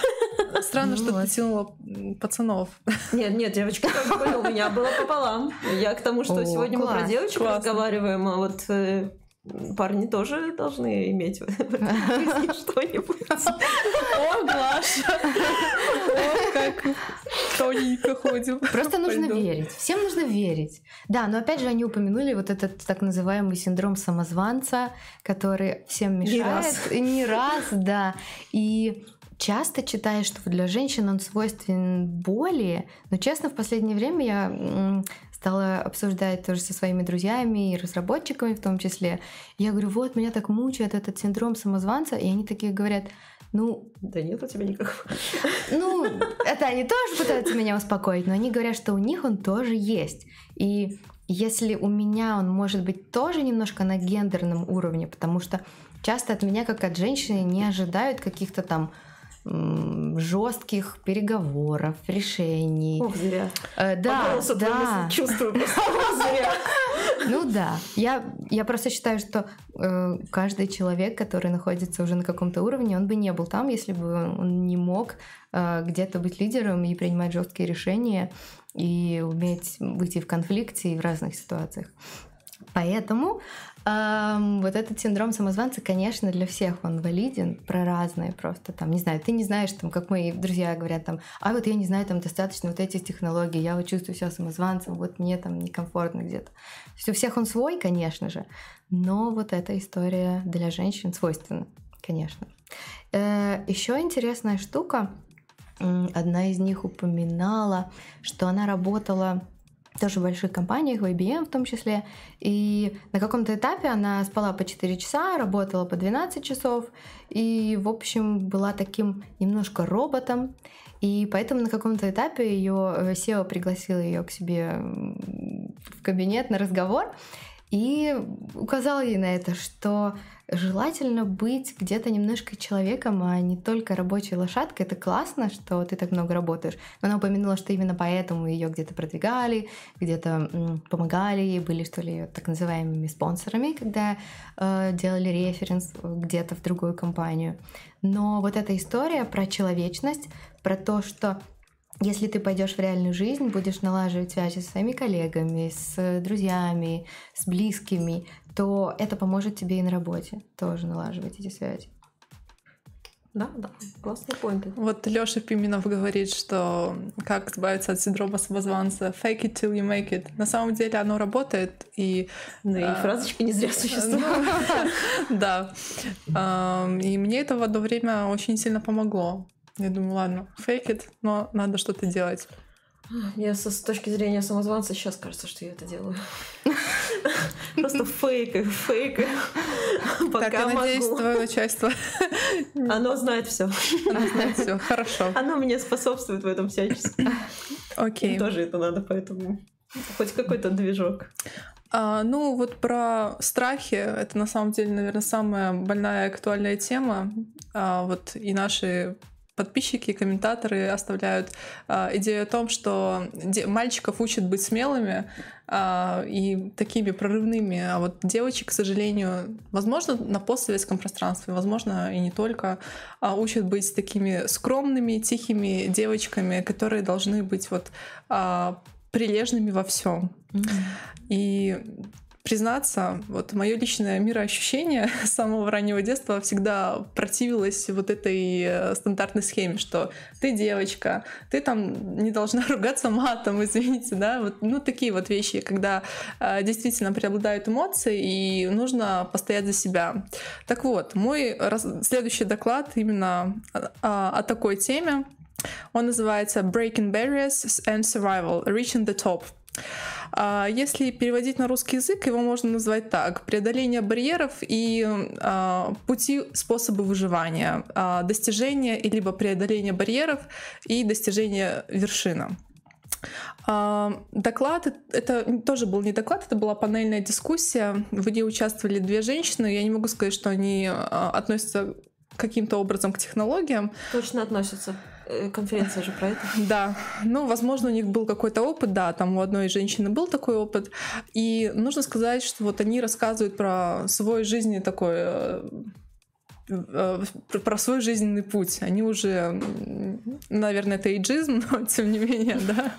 Странно, что ты тянула пацанов. Нет, нет, были, у меня было пополам. Я к тому, что сегодня мы про девочек разговариваем, а вот э, парни тоже должны иметь что-нибудь. О, Глаша! О, как тоненько ходим. Просто нужно верить. Всем нужно верить. Да, но опять же они упомянули вот этот так называемый синдром самозванца, который всем Не мешает. раз. И Не раз, да. И часто читаешь, что для женщин он свойственен более, но честно, в последнее время я стала обсуждать тоже со своими друзьями и разработчиками в том числе. Я говорю, вот меня так мучает этот синдром самозванца, и они такие говорят, ну, Да нет у тебя никакого. ну, это они тоже пытаются меня успокоить, но они говорят, что у них он тоже есть. И если у меня он может быть тоже немножко на гендерном уровне, потому что часто от меня, как от женщины, не ожидают каких-то там жестких переговоров, решений. Ох, зря. Э, да, голосу да. чувствую зря. Ну да, я, я просто считаю, что э, каждый человек, который находится уже на каком-то уровне, он бы не был там, если бы он не мог э, где-то быть лидером и принимать жесткие решения и уметь выйти в конфликте и в разных ситуациях. Поэтому Um, вот этот синдром самозванца, конечно, для всех он валиден, про разные просто там, не знаю, ты не знаешь, там, как мои друзья говорят, там, а вот я не знаю, там, достаточно вот этих технологий, я вот чувствую себя самозванцем, вот мне там некомфортно где-то. То есть у всех он свой, конечно же, но вот эта история для женщин свойственна, конечно. Э, Еще интересная штука, одна из них упоминала, что она работала тоже в больших компаниях, в IBM в том числе. И на каком-то этапе она спала по 4 часа, работала по 12 часов, и, в общем, была таким немножко роботом. И поэтому на каком-то этапе ее э, SEO пригласил ее к себе в кабинет на разговор и указал ей на это, что желательно быть где-то немножко человеком, а не только рабочей лошадкой. Это классно, что ты так много работаешь. Она упомянула, что именно поэтому ее где-то продвигали, где-то помогали ей, были что ли так называемыми спонсорами, когда э, делали референс где-то в другую компанию. Но вот эта история про человечность, про то, что если ты пойдешь в реальную жизнь, будешь налаживать связи со своими коллегами, с друзьями, с близкими, то это поможет тебе и на работе тоже налаживать эти связи. Да, да, классный поинт. Вот Лёша Пименов говорит, что как избавиться от синдрома самозванца fake it till you make it. На самом деле оно работает, и... Ну и а, фразочка не зря существует. Да. И мне это в одно время очень сильно помогло. Я думаю, ладно, fake it, но надо что-то делать. Мне со, с точки зрения самозванца сейчас кажется, что я это делаю. Просто фейкаю, фейкаю. Так, я надеюсь, твое начальство... Оно знает все. Оно знает все, хорошо. Оно мне способствует в этом всячески. Окей. Тоже это надо, поэтому хоть какой-то движок. А, ну, вот про страхи, это на самом деле, наверное, самая больная и актуальная тема. А, вот и наши подписчики, комментаторы оставляют э, идею о том, что мальчиков учат быть смелыми э, и такими прорывными, а вот девочек, к сожалению, возможно, на постсоветском пространстве, возможно, и не только, э, учат быть такими скромными, тихими девочками, которые должны быть вот э, прилежными во всем. Mm-hmm. И признаться, вот мое личное мироощущение с самого раннего детства всегда противилось вот этой э, стандартной схеме, что ты девочка, ты там не должна ругаться матом, извините, да, вот, ну такие вот вещи, когда э, действительно преобладают эмоции и нужно постоять за себя. Так вот, мой раз... следующий доклад именно о, о такой теме, он называется Breaking Barriers and Survival, Reaching the Top. А, если переводить на русский язык, его можно назвать так. Преодоление барьеров и а, пути, способы выживания. А, достижение либо преодоление барьеров и достижение вершины. Доклад, это тоже был не доклад, это была панельная дискуссия. В ней участвовали две женщины. Я не могу сказать, что они относятся каким-то образом к технологиям. Точно относятся. Э, конференция же про это. Да, ну, возможно, у них был какой-то опыт, да, там у одной женщины был такой опыт, и нужно сказать, что вот они рассказывают про свой жизненный такой э, про свой жизненный путь. Они уже, наверное, это эйджизм, но тем не менее, да.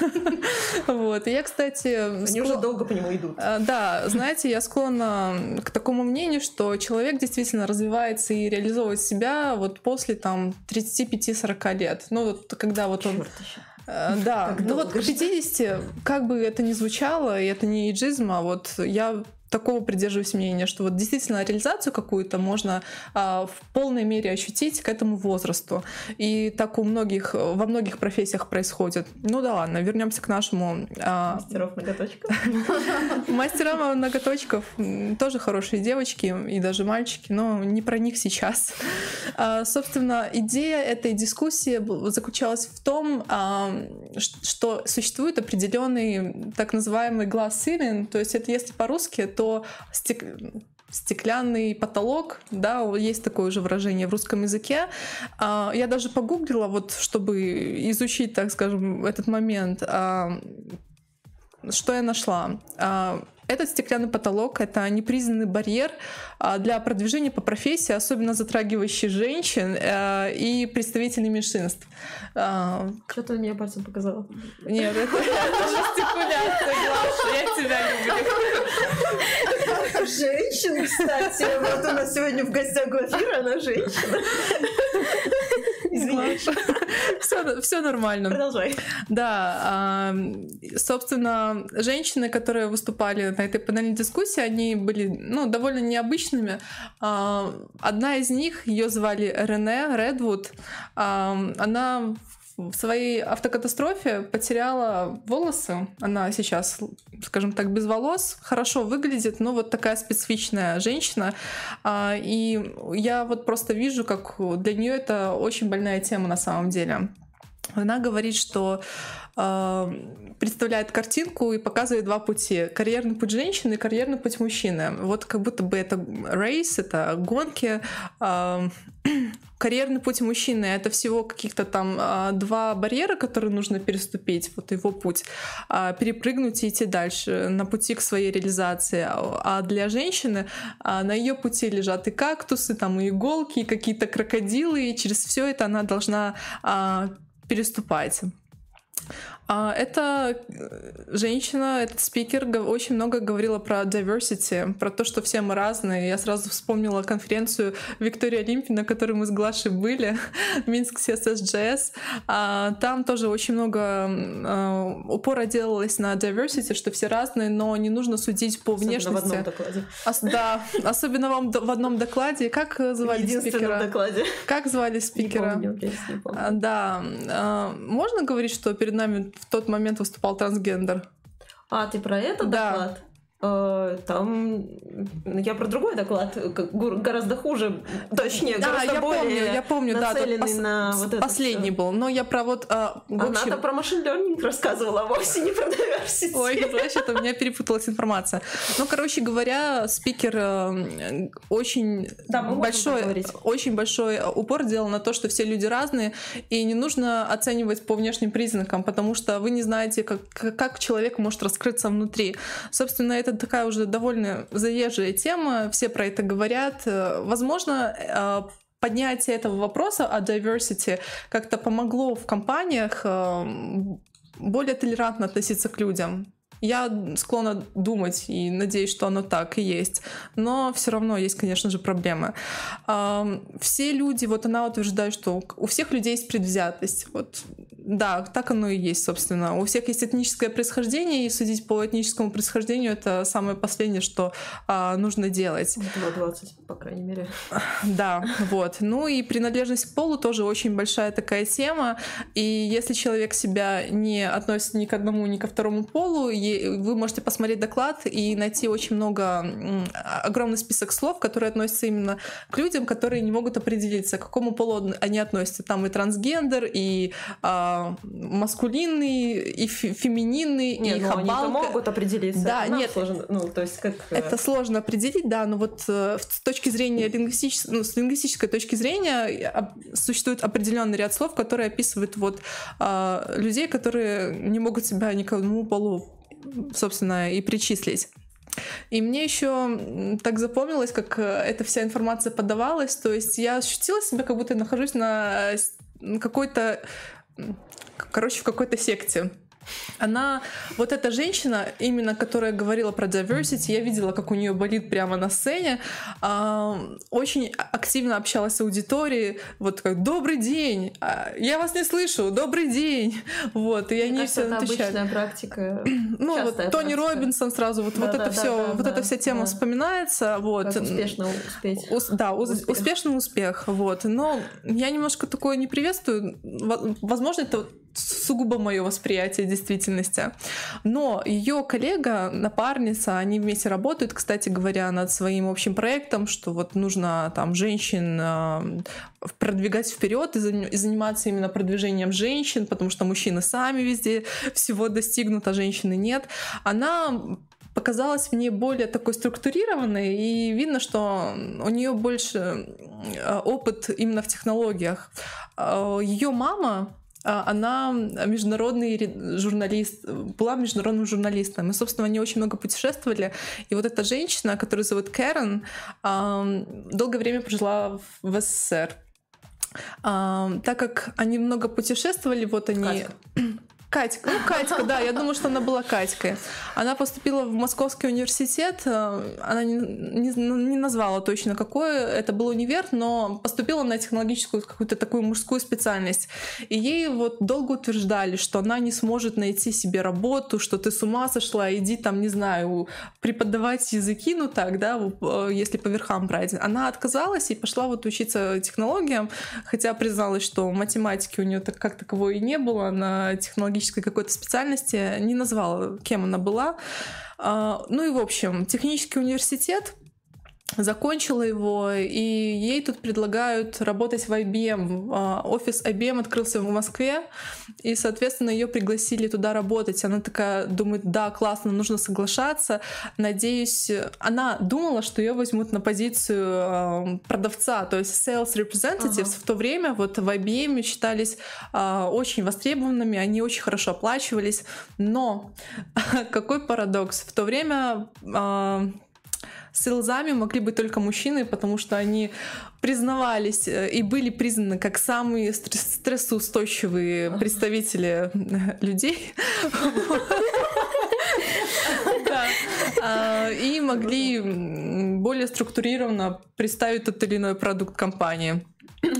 Вот. И я, кстати... Они уже долго по нему идут. Э, да, знаете, я склонна к такому мнению, что человек действительно развивается и реализовывает себя вот после там 35-40 лет. Ну, вот когда вот он... Э, да, ну вот к 50, как бы это ни звучало, и это не эйджизм, а вот я такого придерживаюсь мнения, что вот действительно реализацию какую-то можно а, в полной мере ощутить к этому возрасту. И так у многих, во многих профессиях происходит. Ну да ладно, вернемся к нашему... А... Мастеров ноготочков. Мастерам ноготочков тоже хорошие девочки и даже мальчики, но не про них сейчас. А, собственно, идея этой дискуссии заключалась в том, а, что существует определенный так называемый глаз то есть это если по-русски, то стек стеклянный потолок, да, есть такое уже выражение в русском языке. А, я даже погуглила, вот, чтобы изучить, так скажем, этот момент. А, что я нашла? Этот стеклянный потолок — это непризнанный барьер а, для продвижения по профессии, особенно затрагивающий женщин э, и представителей меньшинств. А, Что-то мне пальцем показала. Нет, это жестикуляция, Глаша, я тебя люблю. Женщина, кстати, вот у нас сегодня в гостях Глафира, она женщина. Все, все нормально. Продолжай. Да, собственно, женщины, которые выступали на этой панельной дискуссии, они были ну, довольно необычными. А, одна из них, ее звали Рене Редвуд, она в своей автокатастрофе потеряла волосы. Она сейчас, скажем так, без волос, хорошо выглядит, но вот такая специфичная женщина. А, и я вот просто вижу, как для нее это очень больная тема на самом деле. Она говорит, что э, представляет картинку и показывает два пути. Карьерный путь женщины и карьерный путь мужчины. Вот как будто бы это рейс, это гонки. Э, карьерный путь мужчины — это всего каких-то там э, два барьера, которые нужно переступить, вот его путь, э, перепрыгнуть и идти дальше на пути к своей реализации. А для женщины э, на ее пути лежат и кактусы, там и иголки, и какие-то крокодилы, и через все это она должна э, переступать. А эта э, женщина, этот спикер очень много говорила про diversity, про то, что все мы разные. Я сразу вспомнила конференцию Виктории Олимпи, на которой мы с Глашей были, Минск CSSJS. А, там тоже очень много а, упора делалось на diversity, что все разные, но не нужно судить по внешности. Особенно в одном докладе. Ос- да, особенно вам в одном докладе. Как звали спикера? докладе. Как звали спикера? Не помню, не помню. Да. Можно говорить, что перед нами в тот момент выступал трансгендер. А, ты про этот Да. доклад? Э, Там я про другой доклад, гораздо хуже, точнее, Да, гораздо я более помню, я помню, да, нацеленный пос- на вот это последний всё. был. Но я про вот, а, в общем... Она-то про машин learning рассказывала, а вовсе не про diversity. Ой, это у меня перепуталась информация. Ну, короче говоря, спикер э, очень Да, большой, очень большой упор делал на то, что все люди разные, и не нужно оценивать по внешним признакам, потому что вы не знаете, как, как человек может раскрыться внутри. Собственно, это такая уже довольно заезжая тема, все про это говорят. Э, Возможно, э, поднятие этого вопроса о diversity как-то помогло в компаниях э, более толерантно относиться к людям. Я склонна думать и надеюсь, что оно так и есть. Но все равно есть, конечно же, проблемы. Ам, Все люди, вот она утверждает, что у всех людей есть предвзятость. Вот, да, так оно и есть, собственно. У всех есть этническое происхождение, и судить по этническому происхождению это самое последнее, что а, нужно делать. 2.20, по крайней мере. Да, вот. Ну и принадлежность к полу тоже очень большая такая тема. И если человек себя не относит ни к одному, ни ко второму полу, вы можете посмотреть доклад и найти очень много, огромный список слов, которые относятся именно к людям, которые не могут определиться, к какому полу они относятся. Там и трансгендер, и а, маскулинный, и фе- фемининный, Не, и ну хабалка. могут определиться. Да, Нам нет. сложно, ну, то есть как... э, Это сложно определить, да, но вот э, с точки зрения лингвистической, ну, с лингвистической точки зрения э, существует определенный ряд слов, которые описывают вот а, людей, которые не могут себя ни к одному полу, собственно, и причислить. И мне еще так запомнилось, как э, эта вся информация подавалась. То есть я ощутила себя, как будто я нахожусь на, э, какой-то, короче, в какой-то секте. Она, вот эта женщина, именно которая говорила про diversity, я видела, как у нее болит прямо на сцене, а, очень активно общалась с аудиторией, вот как «Добрый день! А, Я вас не слышу! Добрый день!» Вот, и Мне они кажется, все это отвечают. обычная практика. Ну, вот частая Тони практика. Робинсон сразу, вот, вот Да, это да, все, да, вот да, эта вся тема да. вспоминается, вот. Как успешно успеть. Ус- да, Успех. успешный успех, вот. Но я немножко такое не приветствую. Во- Возможно, это сугубо мое восприятие действительности. Но ее коллега, напарница, они вместе работают, кстати говоря, над своим общим проектом, что вот нужно там женщин э, продвигать вперед и зан- и заниматься именно продвижением женщин, потому что мужчины сами везде всего достигнут, а женщины нет. Она показалась мне более такой структурированной, и видно, что у нее больше э, опыт именно в технологиях. Ее мама она международный журналист, была международным журналистом. И, собственно, они очень много путешествовали. И вот эта женщина, которую зовут Кэрон, долгое время прожила в СССР. Так как они много путешествовали, вот они... Катька. Катька, ну Катька, да, я думаю, что она была Катькой. Она поступила в Московский университет, э, она не, не, не назвала точно какой это был универ, но поступила на технологическую какую-то такую мужскую специальность. И ей вот долго утверждали, что она не сможет найти себе работу, что ты с ума сошла, иди там, не знаю, преподавать языки, ну так, да, э, если по верхам брать. Она отказалась и пошла вот учиться технологиям, хотя призналась, что математики у нее так как таковой и не было на технологическом технологической какой-то специальности, не назвала, кем она была. А, ну и, в общем, технический университет, закончила его, и ей тут предлагают работать в IBM. А, офис IBM открылся в Москве, и, соответственно, ее пригласили туда работать. Она такая думает, да, классно, нужно соглашаться. Надеюсь, она думала, что ее возьмут на позицию продавца, то есть sales representatives. Ага. В то время вот в IBM считались а, очень востребованными, они очень хорошо оплачивались. Но какой парадокс? В то время Селзами могли быть только мужчины, потому что они признавались э, и были признаны как самые стрессоустойчивые представители э, людей. А, и могли более структурированно представить тот или иной продукт компании.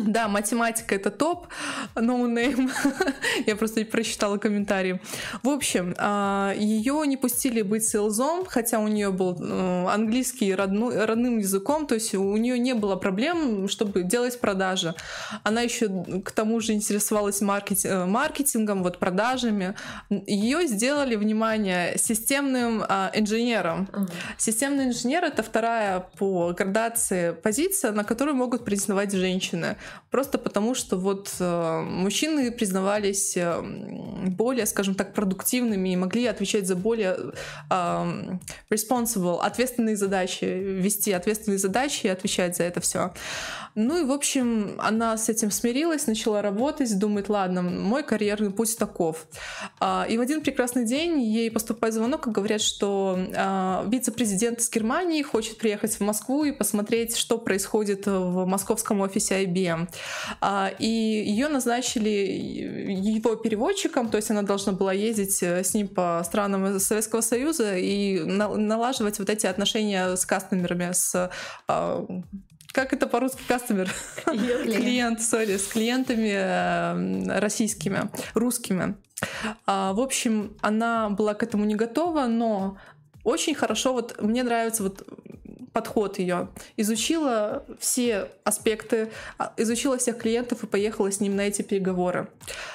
Да, математика это топ, no name. Я просто прочитала комментарии. В общем, а, ее не пустили быть селзом, хотя у нее был э, английский родной, родным языком, то есть у нее не было проблем, чтобы делать продажи. Она еще к тому же интересовалась э, маркетингом, вот продажами. Ее сделали, внимание, системным а, инженером. Uh-huh. Системный инженер это вторая по градации позиция, на которую могут претендовать женщины просто потому, что вот э, мужчины признавались э, более, скажем так, продуктивными и могли отвечать за более э, responsible, ответственные задачи, вести ответственные задачи и отвечать за это все. Ну и, в общем, она с этим смирилась, начала работать, думает, ладно, мой карьерный путь таков. А, и в один прекрасный день ей поступает звонок и говорят, что а, вице-президент из Германии хочет приехать в Москву и посмотреть, что происходит в московском офисе IBM. А, и ее назначили его переводчиком, то есть она должна была ездить э, с ним по странам Советского Союза и налаживать вот эти отношения с кастомерами, с как это по-русски кастомер? Клиент. Клиент, сори, с клиентами э, российскими, русскими. А, в общем, она была к этому не готова, но очень хорошо, вот мне нравится вот подход ее. Изучила все аспекты, а, изучила всех клиентов и поехала с ним на эти переговоры.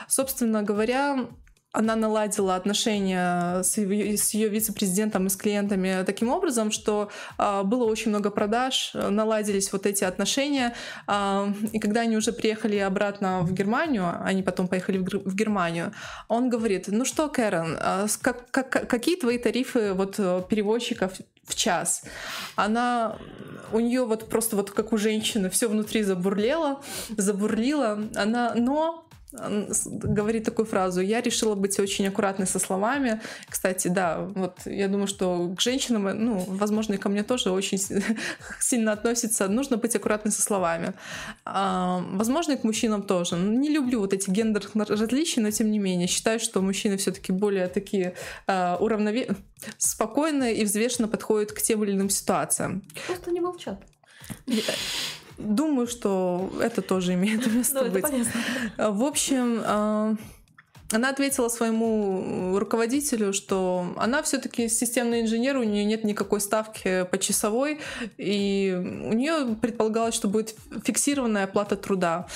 Собственно говоря, она наладила отношения с с ее вице-президентом и с клиентами таким образом, что э, было очень много продаж, наладились вот эти отношения. Э, и когда они уже приехали обратно в Германию, они потом поехали в, в Германию, он говорит, ну что, Кэрон, э, как, как, какие твои тарифы вот, переводчиков в час. Она у нее вот просто вот как у женщины все внутри забурлело, забурлило. Она, но говорит такую фразу «я решила быть очень аккуратной со словами». Кстати, да, вот я думаю, что к женщинам, ну, возможно, и ко мне тоже очень сильно относится. Нужно быть аккуратной со словами. А, возможно, и к мужчинам тоже. Не люблю вот эти гендерных различия, но тем не менее считаю, что мужчины все таки более такие а, уравнове... спокойные и взвешенно подходят к тем или иным ситуациям. Просто не молчат. Думаю, что это тоже имеет место ну, быть. В общем, а, она ответила своему руководителю, что она все-таки системный инженер, у нее нет никакой ставки по часовой, и у нее предполагалось, что будет фиксированная оплата труда.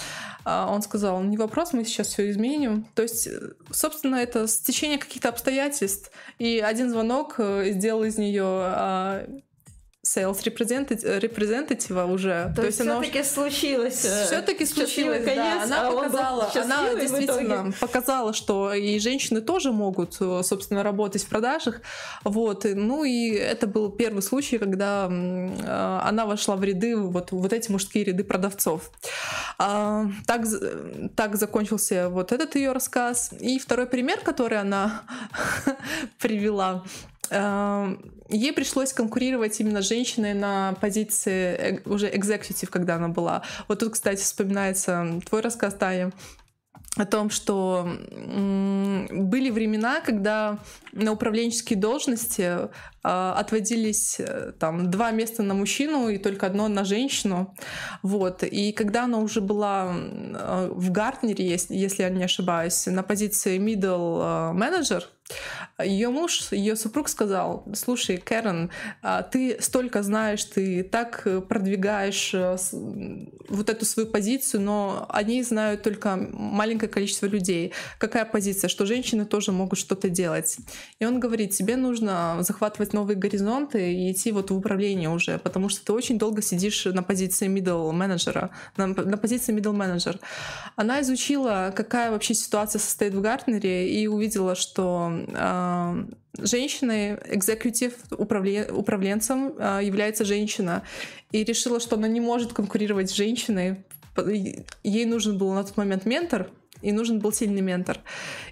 А он сказал, не вопрос, мы сейчас все изменим. То есть, собственно, это стечение каких-то обстоятельств, и один звонок э, сделал из нее а, sales representative уже. То, То есть, все-таки уже... случилось. Э, все-таки случилось, конец, да. Она а показала, она действительно показала, что и женщины тоже могут, э, собственно, работать в продажах. Вот. Ну и это был первый случай, когда э, она вошла в ряды, вот, вот эти мужские ряды продавцов. А, так, так закончился вот этот ее рассказ. И второй пример, который она привела, ей пришлось конкурировать именно с женщиной на позиции э, уже экзекутив, когда она была. Вот тут, кстати, вспоминается твой рассказ, Таня, о том, что были времена, когда на управленческие должности а, отводились э, там два места на мужчину и только одно на женщину. Вот. И когда она уже была а, в Гартнере, если, если я не ошибаюсь, на позиции middle manager, ее муж, ее супруг сказал, слушай, Кэрон, ты столько знаешь, ты так продвигаешь э, вот эту свою позицию, но они знают только маленькое количество людей. Какая позиция? Что женщины тоже могут что-то делать. И он говорит, тебе нужно захватывать новые горизонты и идти вот в управление уже, потому что ты очень долго сидишь на позиции middle менеджера, на, на позиции middle менеджер. Она изучила, какая вообще ситуация состоит в Гартнере и увидела, что э, женщиной, экзекутив, управлен, управленцем э, является женщина. И решила, что она не может конкурировать с женщиной. Ей нужен был на тот момент ментор, и нужен был сильный ментор.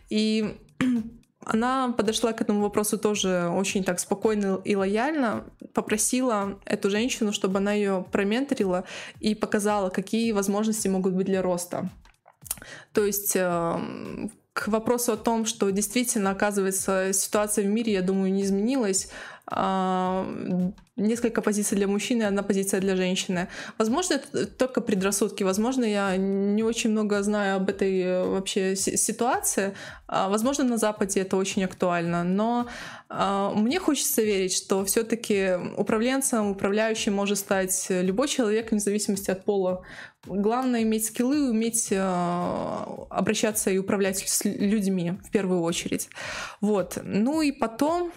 И она подошла к этому вопросу тоже очень так спокойно и лояльно, попросила эту женщину, чтобы она ее променторила и показала, какие возможности могут быть для роста. То есть эм, к вопросу о том, что действительно, оказывается, ситуация в мире, я думаю, не изменилась. Несколько позиций для мужчины, одна позиция для женщины. Возможно, это только предрассудки. Возможно, я не очень много знаю об этой э, вообще ситуации. А, возможно, на Западе это очень актуально. Но а, мне хочется верить, что все-таки управленцем, управляющим может стать любой человек, вне зависимости от пола. Главное иметь скиллы, уметь обращаться и управлять с людьми в первую очередь. Вот. Ну и потом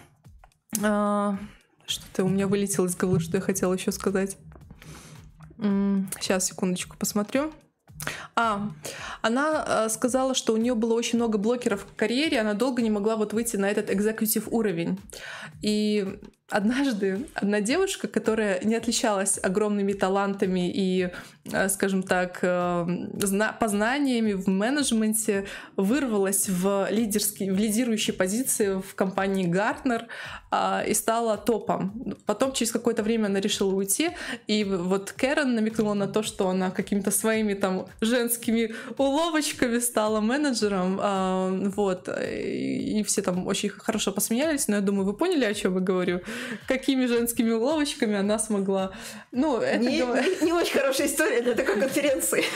а, что-то у меня вылетело из головы, что я хотела еще сказать. Сейчас, секундочку, посмотрю. А, она э, сказала, что у нее было очень много блокеров в карьере, она долго не могла вот выйти на этот экзекутив уровень. И Однажды одна девушка, которая не отличалась огромными талантами и, э, скажем так, э, познаниями в менеджменте, вырвалась в, лидерские, в лидирующие позиции в компании Gartner а, и стала топом. Потом через какое-то время она решила уйти, и вот Кэрон намекнула на то, что она какими-то своими там женскими уловочками стала менеджером, вот, и все там очень хорошо посмеялись, но я думаю, вы поняли, о чем я говорю? Какими женскими уловочками она смогла. Ну, это не, не, не очень хорошая история для такой конференции.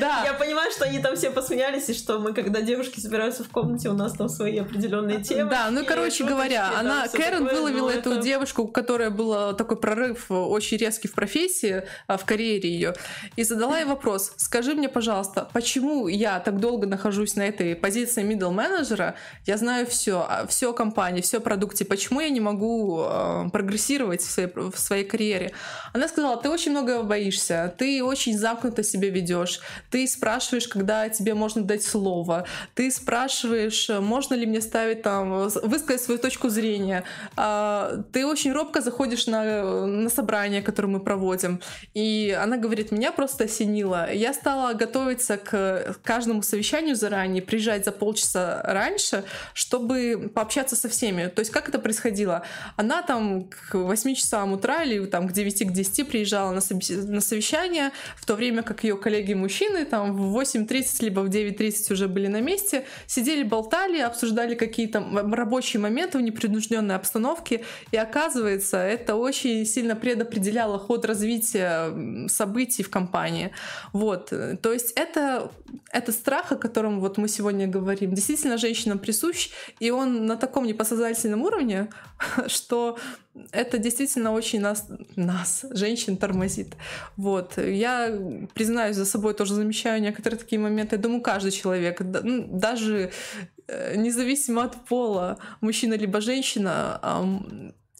Да. Я понимаю, что они там все посмеялись, и что мы, когда девушки собираются в комнате, у нас там свои определенные темы. Да, ну, короче говоря, она, Кэрон выловила эту девушку, у которой был такой прорыв очень резкий в профессии, а, в карьере ее, и задала ей вопрос, скажи мне, пожалуйста, почему я так долго нахожусь на этой позиции middle менеджера, я знаю все, а, все о компании, все о продукте, почему я не могу э, прогрессировать в своей, в своей карьере. Она сказала, ты очень много боишься, ты очень замкнуто себя ведешь, ты спрашиваешь, когда тебе можно дать слово, ты спрашиваешь, можно ли мне ставить там, высказать свою точку зрения, э, ты очень робко заходишь на, на собрание, которое мы проводим. И она говорит, меня просто осенило. Я стала готовиться к каждому совещанию заранее, приезжать за полчаса раньше, чтобы пообщаться со всеми. То есть как это происходило? Происходило. Она там к 8 часам утра или там к 9 к 10 приезжала на, на совещание, в то время как ее коллеги-мужчины там в 8.30 либо в 9.30 уже были на месте, сидели, болтали, обсуждали какие-то рабочие моменты в непринужденной обстановке, и оказывается, это очень сильно предопределяло ход развития событий в компании. Вот. То есть это, это страх, о котором вот мы сегодня говорим, действительно женщинам присущ, и он на таком непосознательном уровне, что это действительно очень нас, нас, женщин, тормозит. Вот. Я, признаюсь, за собой тоже замечаю некоторые такие моменты. Я думаю, каждый человек, даже э, независимо от пола, мужчина либо женщина,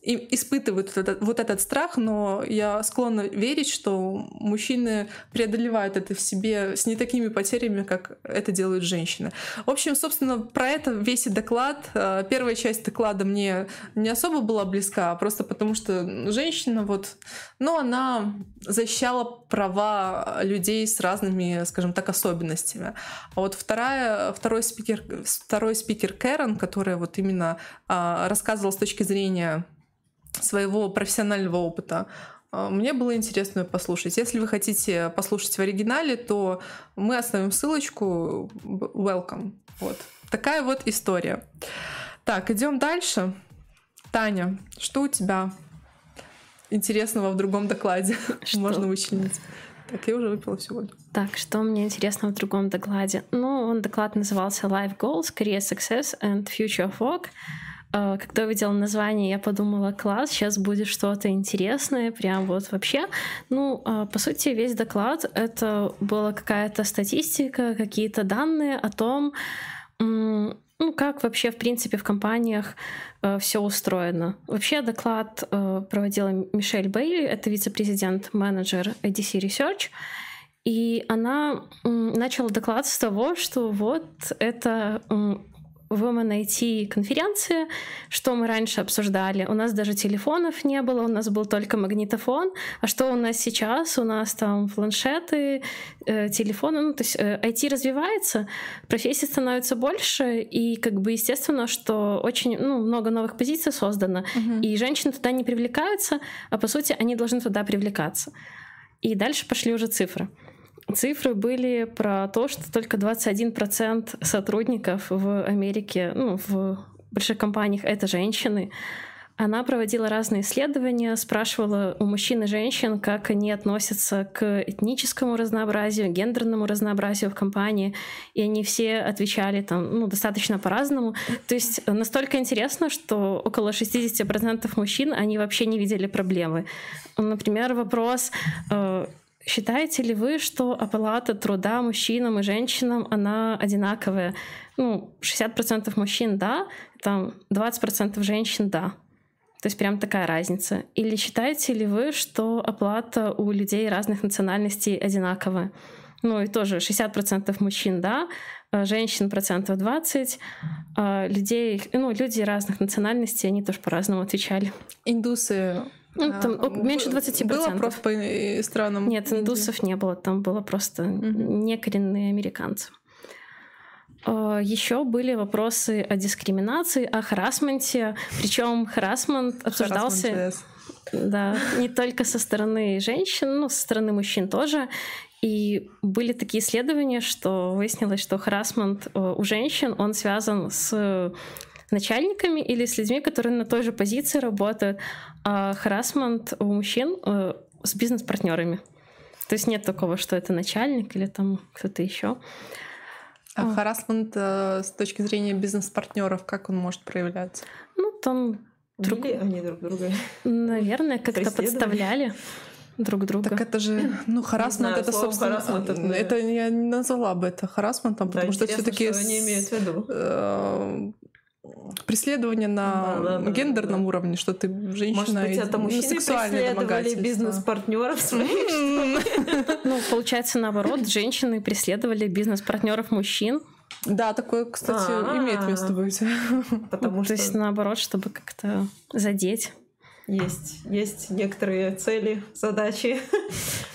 и испытывают вот этот, вот этот страх, но я склонна верить, что мужчины преодолевают это в себе с не такими потерями, как это делают женщины. В общем, собственно, про это весь и доклад. Э, первая часть доклада мне не особо была близка, просто потому что женщина вот, ну, она защищала права людей с разными, скажем так, особенностями. А вот вторая, второй спикер, второй спикер Кэрон, которая вот именно а, рассказывала с точки зрения своего профессионального опыта. А, мне было интересно послушать. Если вы хотите послушать в оригинале, то мы оставим ссылочку. Welcome. Вот. Такая вот история. Так, идем дальше. Таня, что у тебя интересного в другом докладе что? можно вычленить? Так, я уже выпила всего. Так, что мне интересно в другом докладе? Ну, он доклад назывался Life Goals, Career Success and Future of Work. А, когда увидела название, я подумала, класс, сейчас будет что-то интересное, прям вот вообще. Ну, а, по сути, весь доклад — это была какая-то статистика, какие-то данные о том, ну, как вообще, в принципе, в компаниях э, все устроено. Вообще доклад э, проводила Мишель Бейли, это вице-президент, менеджер ADC Research, и она э, начала доклад с того, что вот это Women IT конференции, что мы раньше обсуждали. У нас даже телефонов не было, у нас был только магнитофон. А что у нас сейчас? У нас там планшеты, э, телефоны. Ну, то есть э, IT развивается, профессий становится больше, и как бы естественно, что очень ну, много новых позиций создано, угу. и женщины туда не привлекаются, а по сути они должны туда привлекаться. И дальше пошли уже цифры цифры были про то, что только 21% сотрудников в Америке, ну, в больших компаниях это женщины. Она проводила разные исследования, спрашивала у мужчин и женщин, как они относятся к этническому разнообразию, гендерному разнообразию в компании, и они все отвечали там ну, достаточно по-разному. То есть настолько интересно, что около 60% мужчин, они вообще не видели проблемы. Например, вопрос э, Считаете ли вы, что оплата труда мужчинам и женщинам, она одинаковая? Ну, 60% мужчин — да, там 20% женщин — да. То есть прям такая разница. Или считаете ли вы, что оплата у людей разных национальностей одинаковая? Ну и тоже 60% мужчин, да, а женщин процентов 20, а людей, ну, люди разных национальностей, они тоже по-разному отвечали. Индусы ну, там а, меньше 20%. Было просто по странам? Нет, индусов не было. Там было просто угу. некоренные американцы. А, Еще были вопросы о дискриминации, о харасменте. Причем харасмент обсуждался да, не только со стороны женщин, но со стороны мужчин тоже. И были такие исследования, что выяснилось, что харасмент э, у женщин, он связан с начальниками или с людьми, которые на той же позиции работают, а харасмент у мужчин э, с бизнес-партнерами. То есть нет такого, что это начальник или там кто-то еще. А, а. харасмент э, с точки зрения бизнес-партнеров, как он может проявляться? Ну, там друг... они друг друга. Наверное, как-то подставляли друг друга. Так это же, ну, харасмент это, собственно, харасмент, это, это я не назвала бы это харасментом, потому да, что все-таки что они имеют в виду. Э, преследование на да, да, гендерном да. уровне, что ты женщина Может быть, это мужчины преследовали бизнес-партнеров своих? Ну, получается, наоборот, женщины преследовали бизнес-партнеров мужчин. Да, такое, кстати, имеет место быть. Потому что... То есть, наоборот, чтобы как-то задеть есть, есть некоторые цели, задачи,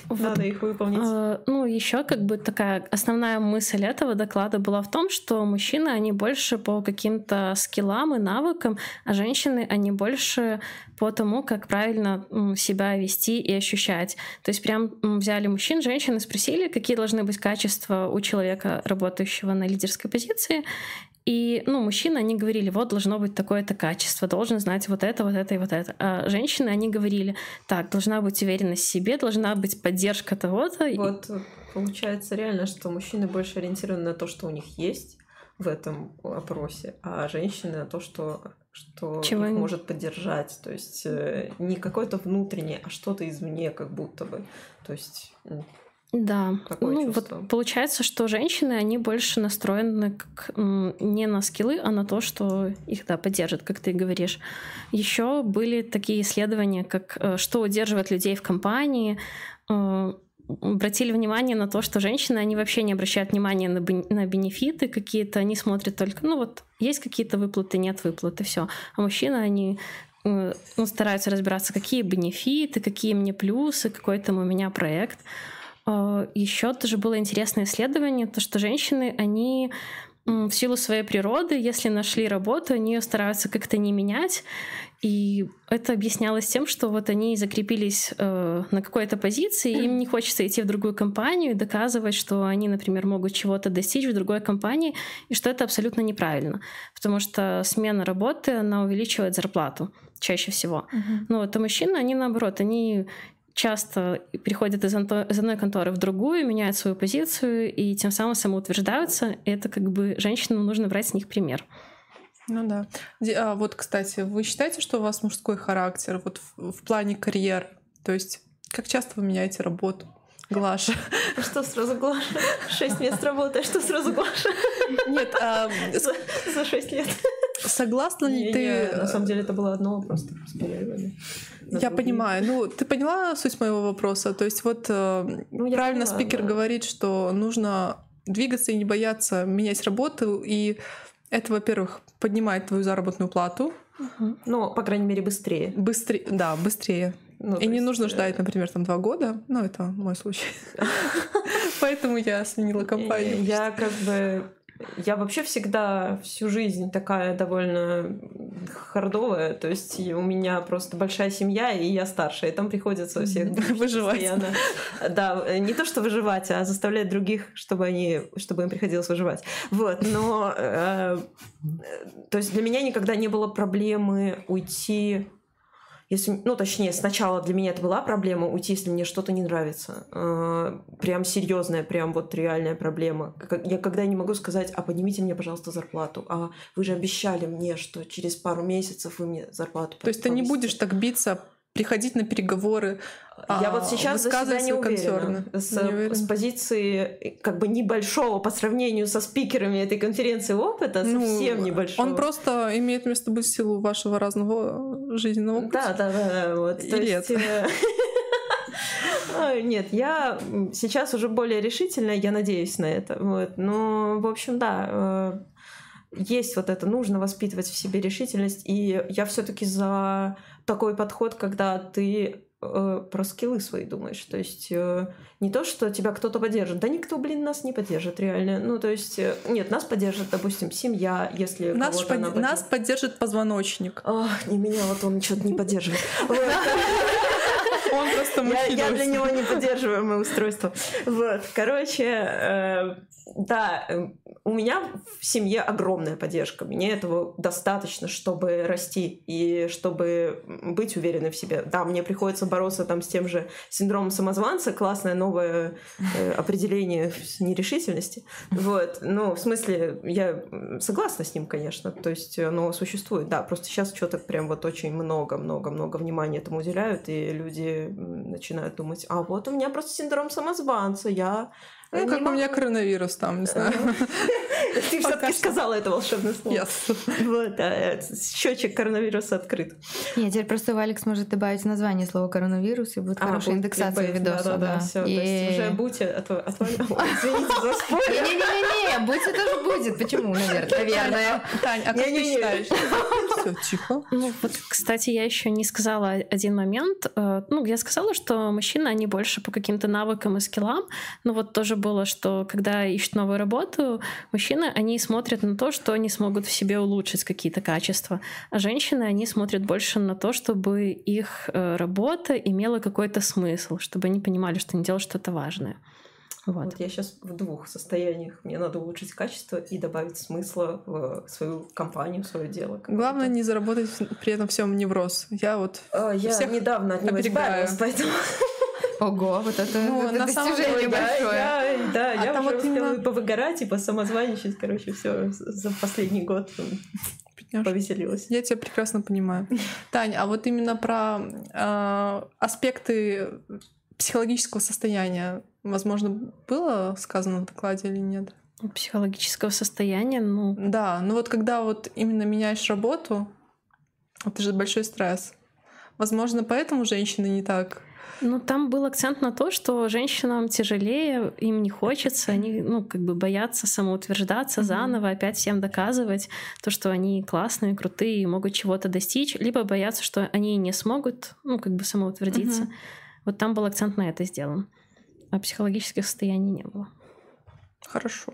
вот. надо их выполнить. А, ну, еще как бы такая основная мысль этого доклада была в том, что мужчины, они больше по каким-то скиллам и навыкам, а женщины, они больше по тому, как правильно себя вести и ощущать. То есть прям взяли мужчин, женщин и спросили, какие должны быть качества у человека, работающего на лидерской позиции, и, ну, мужчины, они говорили, вот должно быть такое-то качество, должен знать вот это, вот это и вот это. А женщины, они говорили, так, должна быть уверенность в себе, должна быть поддержка того-то. Вот получается реально, что мужчины больше ориентированы на то, что у них есть в этом опросе, а женщины на то, что что Чего их они... может поддержать. То есть э, не какое-то внутреннее, а что-то извне, как будто бы. То есть Да, Какое ну чувство? вот получается, что женщины, они больше настроены как, не на скиллы, а на то, что их, да, поддержат, как ты говоришь. Еще были такие исследования, как э, что удерживает людей в компании, э, обратили внимание на то, что женщины, они вообще не обращают внимания на, бен- на бенефиты какие-то, они смотрят только, ну вот, есть какие-то выплаты, нет выплат, и все. А мужчины, они э, ну, стараются разбираться, какие бенефиты, какие мне плюсы, какой там у меня проект. Еще тоже было интересное исследование, то, что женщины, они в силу своей природы, если нашли работу, они ее стараются как-то не менять. И это объяснялось тем, что вот они закрепились э, на какой-то позиции, им не хочется идти в другую компанию и доказывать, что они, например, могут чего-то достичь в другой компании, и что это абсолютно неправильно. Потому что смена работы, она увеличивает зарплату чаще всего. Ну вот, а мужчины, они наоборот, они часто переходят из, анто- из одной конторы в другую, меняют свою позицию и тем самым самоутверждаются. Это как бы женщинам нужно брать с них пример. Ну да. А вот, кстати, вы считаете, что у вас мужской характер вот в, в плане карьеры? То есть, как часто вы меняете работу? Глаша. А Что сразу Глаша? Шесть мест работы, а что сразу Глаша? Нет, а, за шесть лет. Согласна ли ты... На самом деле это было одно, просто на Я другие. понимаю. Ну, ты поняла суть моего вопроса? То есть вот э, Ну, правильно поняла, спикер да. говорит, что нужно двигаться и не бояться менять работу. И это, во-первых, поднимает твою заработную плату Ну, по крайней мере, быстрее. быстрее. Да, быстрее. Ну, и не есть, нужно э, ждать, например, там два года. Ну, это мой случай. Поэтому я сменила компанию. Я как бы... Я вообще всегда всю жизнь такая довольно хардовая, то есть у меня просто большая семья, и я старшая, и там приходится всех Выживать. постоянно. Да, не то что выживать, а заставлять других, чтобы они, чтобы им приходилось выживать. Вот, но э, э, то есть для меня никогда не было проблемы уйти если, ну, точнее, сначала для меня это была проблема уйти, если мне что-то не нравится. Э, Прям серьезная, прям вот реальная проблема. Я когда не могу сказать, а поднимите мне, пожалуйста, зарплату. А вы же обещали мне, что через пару месяцев вы мне зарплату То есть ты не повысите». будешь так биться, приходить на переговоры, Я а, вот сейчас за себя не уверена. концерны. С, Не уверена? с позиции э, как бы небольшого по сравнению со спикерами этой конференции опыта, Ну, совсем небольшого. Он просто имеет место быть в силу вашего разного жизненного пути. Да, да, да, да, вот. То есть, это? э, Нет, я сейчас уже более решительная, я надеюсь на это. Вот. Но, в общем, да, э, есть вот это, нужно воспитывать в себе решительность. И я все-таки за такой подход, когда ты э, про скиллы свои думаешь. То есть э, не то, что тебя кто-то поддержит. Да никто, блин, нас не поддержит реально. Ну, то есть, э, нет, нас поддержит, допустим, семья, если Нас, кого-то под- нас поддержит. поддержит позвоночник. Ах, не меня, вот он что-то не поддерживает. Он просто мужчина. я для него не поддерживаемое устройство. Вот, короче, э, да, э, у меня в семье огромная поддержка. Мне этого достаточно, чтобы расти и чтобы быть уверенной в себе. Да, мне приходится бороться там с тем же синдромом самозванца, классное новое э, определение нерешительности. Вот, ну, в смысле, я согласна с ним, конечно. То есть оно существует, да, просто сейчас что-то прям вот очень много-много-много внимания этому уделяют, и люди м, начинают думать, а вот у меня просто синдром самозванца, я... Ну, не как у меня могу». коронавирус там, не знаю. Ты Пока все-таки сказала это волшебное слово. Yes. Вот, да, счетчик коронавируса открыт. Нет, теперь просто Алекс может добавить название слова коронавирус, и будет А, хорошая будет индексация видоса. Все. То есть Е-е-е. уже будьте Извините за спойлер. Не-не-не, будьте тоже будет. Почему, наверное? Наверное. Тань, а как ты считаешь? Все, тихо. Ну, вот, кстати, я еще не сказала один момент. Э, Ну, я сказала, что мужчины, они больше по каким-то навыкам и скиллам. Но вот тоже было, что когда ищут новую работу, мужчины, они смотрят на то, что они смогут в себе улучшить какие-то качества. А женщины, они смотрят больше на то, чтобы их э, работа имела какой-то смысл, чтобы они понимали, что они делают что-то важное. Вот. Вот я сейчас в двух состояниях. Мне надо улучшить качество и добавить смысла в свою компанию, в свое дело. какое-то. Главное не заработать при этом всем невроз. Я вот А, Я всех недавно от него оберегаю. поэтому... Ого, вот это, Ну, это на самом деле, Да, большое. я, да, А я там уже вот успела именно- и повыгорать, и посамозванничать, короче, все за последний год бедняжка. повеселилась. Я тебя прекрасно понимаю. Тань, а вот именно про э, аспекты психологического состояния. Возможно, было сказано в докладе или нет? Психологического состояния, ну... Да, ну вот когда вот именно меняешь работу, это же большой стресс. Возможно, поэтому женщины не так ну, там был акцент на то, что женщинам тяжелее, им не хочется, они, ну, как бы боятся самоутверждаться mm-hmm. заново, опять всем доказывать то, что они классные, крутые могут чего-то достичь, либо боятся, что они не смогут, ну, как бы самоутвердиться. Mm-hmm. Вот там был акцент на это сделан. А психологических состояний не было. Хорошо.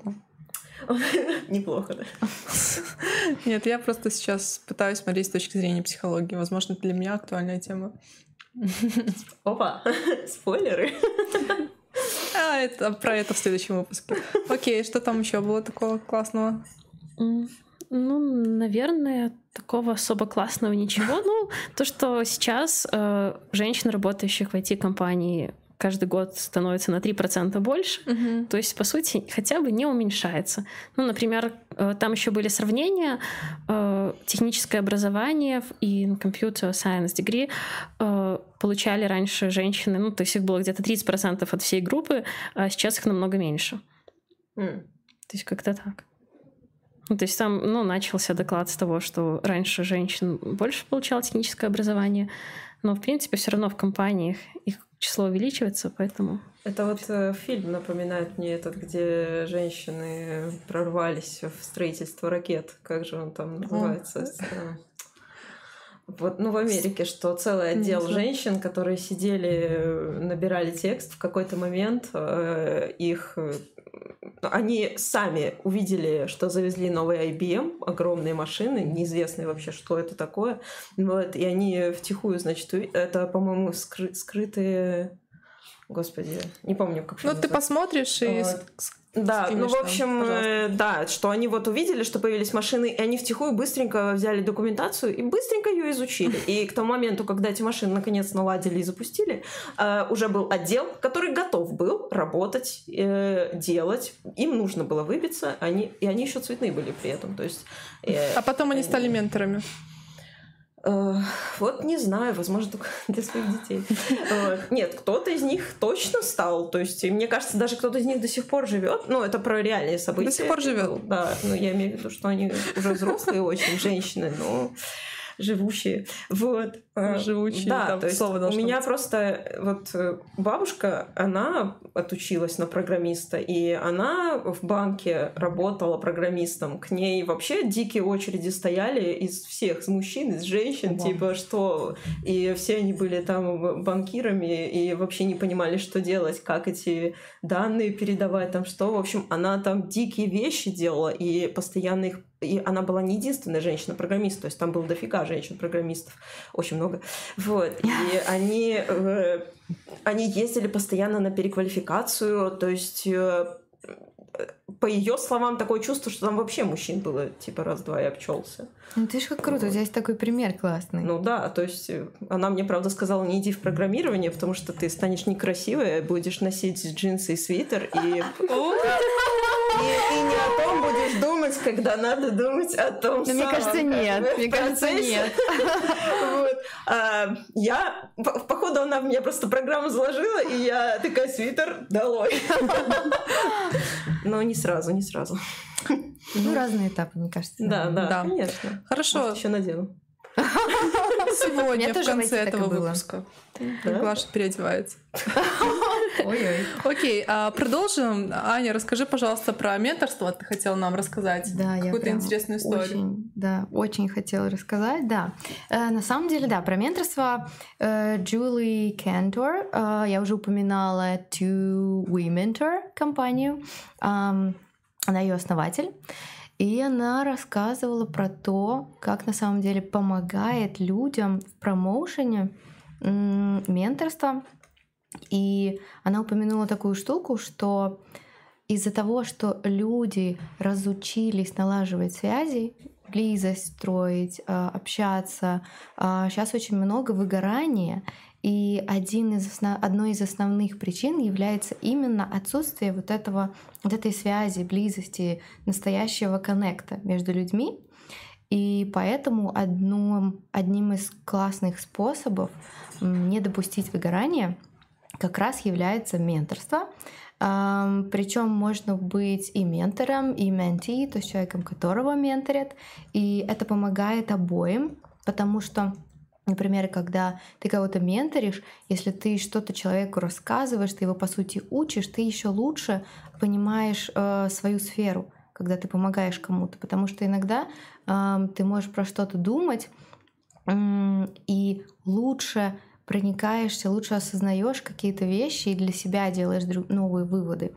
Неплохо, да? Нет, я просто сейчас пытаюсь смотреть с точки зрения психологии. Возможно, для меня актуальная тема. Опа, спойлеры. А, это про это в следующем выпуске. Окей, что там еще было такого классного? Ну, наверное, такого особо классного ничего. Ну, то, что сейчас э, женщин, работающих в IT-компании, каждый год становится на 3% больше. Угу. То есть, по сути, хотя бы не уменьшается. Ну, например, э, там еще были сравнения э, техническое образование и computer science degree э, получали раньше женщины, ну, то есть их было где-то 30% от всей группы, а сейчас их намного меньше. Mm. То есть как-то так. Ну, то есть там, ну, начался доклад с того, что раньше женщин больше получало техническое образование, но, в принципе, все равно в компаниях их число увеличивается, поэтому... Это вот э, фильм напоминает мне этот, где женщины прорвались в строительство ракет. Как же он там называется? О. Вот, ну, в Америке, что целый отдел женщин, которые сидели, набирали текст, в какой-то момент э, их э, они сами увидели, что завезли новый IBM, огромные машины, неизвестные вообще, что это такое. Вот, и они втихую, значит, это, по-моему, скры- скрытые Господи, не помню, как Ну, ты посмотришь и вот. Да, ну, в общем, там, да, что они вот увидели, что появились машины, и они втихую быстренько взяли документацию и быстренько ее изучили. И к тому моменту, когда эти машины наконец наладили и запустили, э, уже был отдел, который готов был работать, э, делать. Им нужно было выбиться, они, и они еще цветные были при этом. То есть, э, а потом они стали менторами. Э, вот не знаю, возможно, только для своих детей. Нет, кто-то из них точно стал. То есть, мне кажется, даже кто-то из них до сих пор живет. Ну, это про реальные события. До сих пор живет. Да, но я имею в виду, что они уже взрослые очень женщины, но живущие. Вот. А, живущие, да, там то есть слово у меня быть. просто вот э, бабушка, она отучилась на программиста, и она в банке работала программистом. К ней вообще дикие очереди стояли из всех, из мужчин, из женщин, Вау. типа что... И все они были там банкирами и вообще не понимали, что делать, как эти данные передавать, там что. В общем, она там дикие вещи делала, и постоянно их и она была не единственная женщина-программист, то есть там было дофига женщин-программистов, очень много. Вот. И они, э, они ездили постоянно на переквалификацию, то есть э, по ее словам, такое чувство, что там вообще мужчин было типа раз-два и обчелся. Ну ты ж как круто, у тебя есть такой пример классный. Ну да, то есть э, она мне, правда, сказала, не иди в программирование, потому что ты станешь некрасивой, будешь носить джинсы и свитер, и... И, и не о том будешь думать, когда надо думать о том Но Мне кажется, нет. Мне кажется, нет. Вот. А, я, походу, она мне просто программу заложила, и я такая, свитер, долой. Но не сразу, не сразу. Ну, разные этапы, мне кажется. Да, да, да. конечно. Хорошо. Еще надену. Сегодня, в конце этого выпуска. Глаша переодевается. Ой-ой. Окей, а продолжим. Аня, расскажи, пожалуйста, про менторство. Ты хотела нам рассказать да, какую-то интересную историю. Очень, да, очень хотела рассказать, да. Э, на самом деле, да, про менторство э, Джули Кентор. Э, я уже упоминала To We Mentor компанию. Э, она ее основатель. И она рассказывала про то, как на самом деле помогает людям в промоушене менторства. И она упомянула такую штуку, что из-за того, что люди разучились налаживать связи, близость строить, а, общаться, сейчас а, очень много выгорания, и один из основ... одной из основных причин является именно отсутствие вот, этого, вот этой связи, близости, настоящего коннекта между людьми. И поэтому одном, одним из классных способов не допустить выгорания как раз является менторство. Причем можно быть и ментором, и менти, то есть человеком, которого менторят. И это помогает обоим, потому что Например, когда ты кого-то менторишь, если ты что-то человеку рассказываешь, ты его по сути учишь, ты еще лучше понимаешь э, свою сферу, когда ты помогаешь кому-то, потому что иногда э, ты можешь про что-то думать э, и лучше проникаешься, лучше осознаешь какие-то вещи и для себя делаешь новые выводы.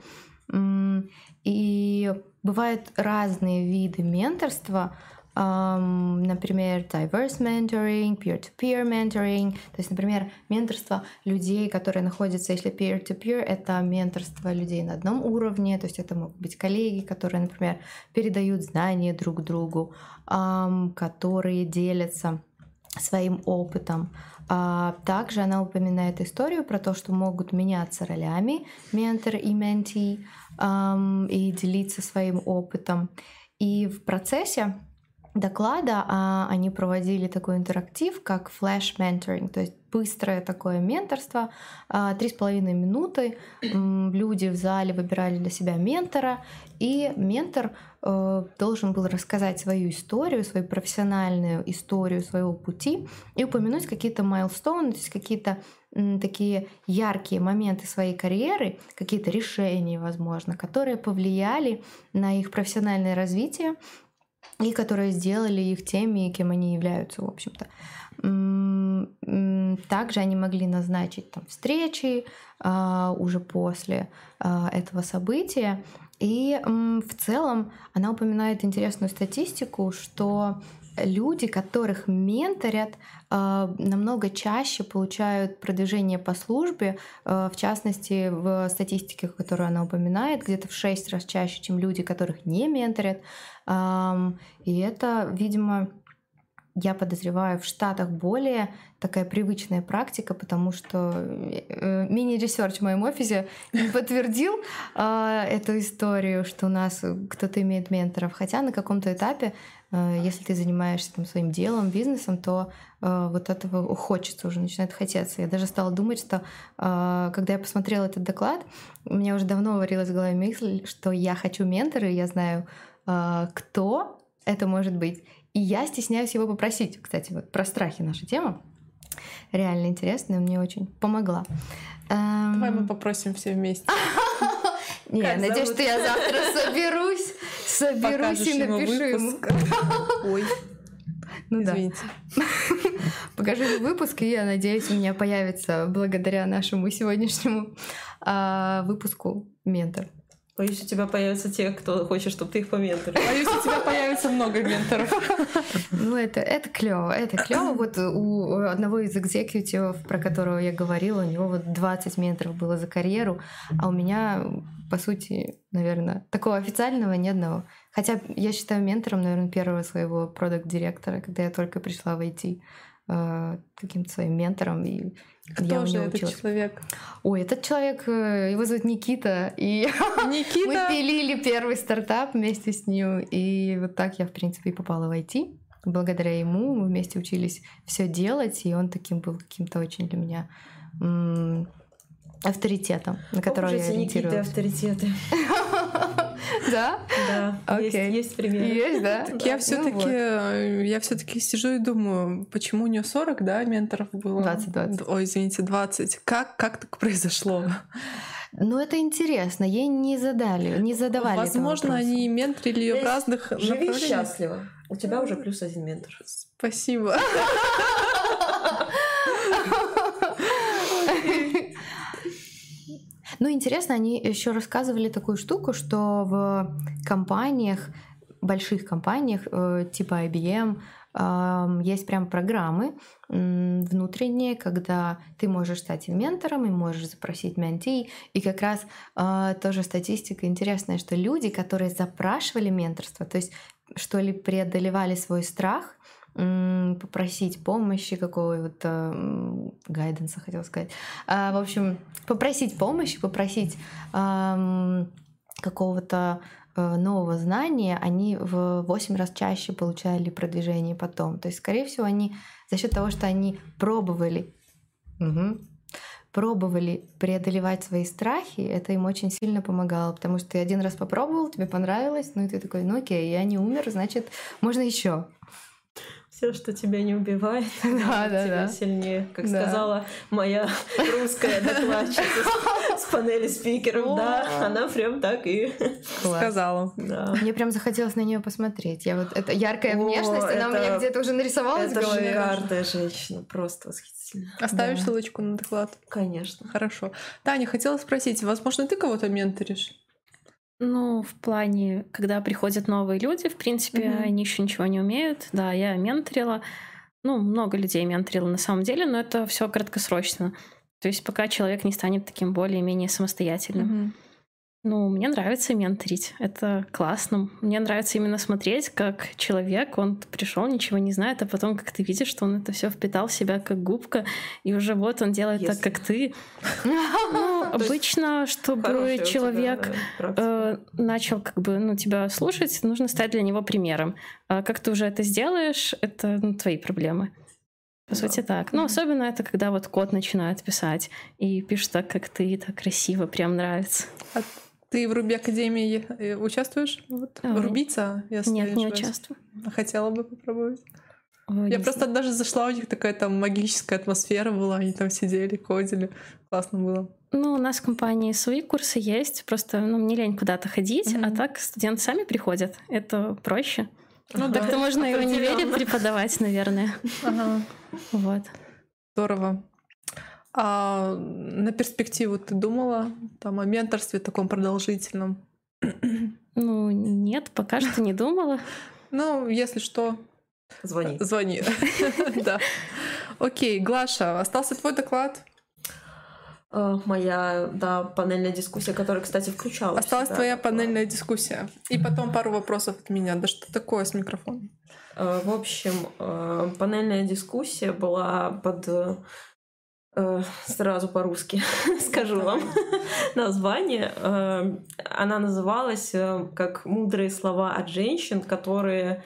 И бывают разные виды менторства, например, diverse mentoring, peer-to-peer mentoring, то есть, например, менторство людей, которые находятся, если peer-to-peer, это менторство людей на одном уровне, то есть это могут быть коллеги, которые, например, передают знания друг другу, которые делятся своим опытом. А также она упоминает историю про то, что могут меняться ролями ментор и менти и делиться своим опытом. И в процессе доклада а, они проводили такой интерактив, как флеш менторинг, то есть быстрое такое менторство. А, три с половиной минуты люди в зале выбирали для себя ментора, и ментор э, должен был рассказать свою историю, свою профессиональную историю своего пути и упомянуть какие-то майлстоуны, то есть какие-то такие яркие моменты своей карьеры, какие-то решения, возможно, которые повлияли на их профессиональное развитие и которые сделали их теми, кем они являются, в общем-то. Также они могли назначить там, встречи а, уже после а, этого события. И в целом она упоминает интересную статистику, что люди, которых менторят, а, намного чаще получают продвижение по службе, в частности, в статистике, которую она упоминает, где-то в 6 раз чаще, чем люди, которых не менторят. И это, видимо, я подозреваю, в Штатах более такая привычная практика, потому что э, мини- research в моем офисе подтвердил э, эту историю, что у нас кто-то имеет менторов. Хотя на каком-то этапе, э, если ты занимаешься там, своим делом, бизнесом, то э, вот этого хочется уже, начинает хотеться. Я даже стала думать, что э, когда я посмотрела этот доклад, у меня уже давно варилась в голове мысль, что я хочу ментора, и я знаю, э, кто это может быть. И я стесняюсь его попросить. Кстати, вот про страхи наша тема. Реально интересная, мне очень помогла. Давай мы попросим все вместе. Не, надеюсь, что я завтра соберусь, соберусь и напишу ему. Ой. Ну да. Покажу выпуск, и я надеюсь, у меня появится благодаря нашему сегодняшнему а, выпуску ментор. Боюсь, у тебя появятся те, кто хочет, чтобы ты их поменторил. Боюсь, у тебя появится много менторов. Ну, это, это клево, это клево. Вот у одного из экзекьютивов, про которого я говорила, у него вот 20 менторов было за карьеру, а у меня, по сути, наверное, такого официального ни одного. Хотя я считаю ментором, наверное, первого своего продукт-директора, когда я только пришла в IT каким-то своим ментором и кто я же этот училась. человек? Ой, этот человек, э, его зовут Никита. И Никита? мы пилили первый стартап вместе с ним. И вот так я, в принципе, и попала в IT. Благодаря ему мы вместе учились все делать, и он таким был каким-то очень для меня авторитетом, на которого я ориентировалась. авторитеты. Да? Да. Окей. Есть, примеры. Есть, да? Так я все-таки, ну я все-таки сижу и думаю, почему у нее 40, да, менторов было? 20, 20. Ой, извините, 20. Как, как так произошло? Ну, это интересно. Ей не задали, не задавали Возможно, они менторили ее в разных Живи счастливо. У тебя уже плюс один ментор. Спасибо. Ну, интересно, они еще рассказывали такую штуку, что в компаниях, больших компаниях э, типа IBM, есть прям программы внутренние, когда ты можешь стать ментором и можешь запросить менти. И как раз э, тоже статистика интересная, что люди, которые запрашивали менторство, то есть что ли преодолевали свой страх, попросить помощи, какого-то гайденса, хотел сказать. А, в общем, попросить помощи, попросить какого-то э, нового знания, они в 8 раз чаще получали продвижение потом. То есть, скорее всего, они за счет того, что они пробовали, угу, пробовали преодолевать свои страхи, это им очень сильно помогало, потому что ты один раз попробовал, тебе понравилось, ну и ты такой, ну окей, я не умер, значит, можно еще. Все, что тебя не убивает, Да, да, тебя да. сильнее. Как Да. сказала моя русская докладчица с- с панели спикеров, да, она прям так и... Сказала. Да. Мне прям захотелось на нее посмотреть. Я вот эта яркая О, внешность, она у меня где-то уже нарисовалась Это в голове. шикарная женщина, просто восхитительно. Оставишь Да. ссылочку на доклад? Конечно. Хорошо. Таня, хотела спросить, возможно, ты кого-то менторишь? Ну, в плане, когда приходят новые люди, в принципе, Мгм. они еще ничего не умеют. Да, я менторила. Ну, много людей менторила на самом деле, но это все краткосрочно. То есть пока человек не станет таким более-менее самостоятельным. Мгм. Ну, мне нравится менторить. Это классно. Мне нравится именно смотреть, как человек, он пришел, ничего не знает, а потом как ты видишь, что он это все впитал в себя как губка, и уже вот он делает Если. так, как ты. Ну, обычно, чтобы человек э, начал как бы ну, тебя слушать, нужно стать для него примером. А как ты уже это сделаешь, это ну, твои проблемы. По Да. сути, так. Ну, особенно это, когда вот кот начинает писать и пишет так, как ты, так красиво, прям нравится. Ты в Руби Академии э, участвуешь? Вот. А, Рубиться? если Нет, не участвую. Хотела бы попробовать. Ой, Я не просто даже зашла, у них такая там магическая атмосфера была, они там сидели, кодили. Классно было. Ну, у нас в компании свои курсы есть, просто ну, мне лень куда-то ходить, а Мгм. так студенты сами приходят. Это проще. Ну Ага. да, Так-то можно и в универе преподавать, наверное. Ага. Вот. Здорово. А на перспективу ты думала там о менторстве таком продолжительном? Ну, нет, пока что не думала. Ну, если что, Звони. звони. Да. Окей, Глаша, остался твой доклад. Э, Моя, да, панельная дискуссия, которая, кстати, включалась. Осталась сюда. твоя панельная дискуссия. И потом пару вопросов от меня. Да что такое с микрофоном? Э, В общем, э, панельная дискуссия была под сразу по-русски скажу вам название. Э, Она называлась э, как «Мудрые слова от женщин», которые,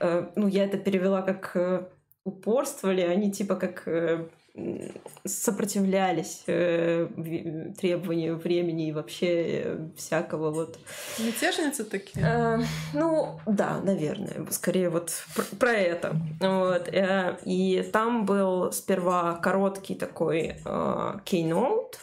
э, ну, я это перевела как э, упорствовали, они типа как э, сопротивлялись э, требованию времени и вообще э, всякого вот Мятежницы такие? Э, ну, да, наверное. Скорее вот пр- про это. Вот. э, И там был сперва короткий такой э, keynote. Э,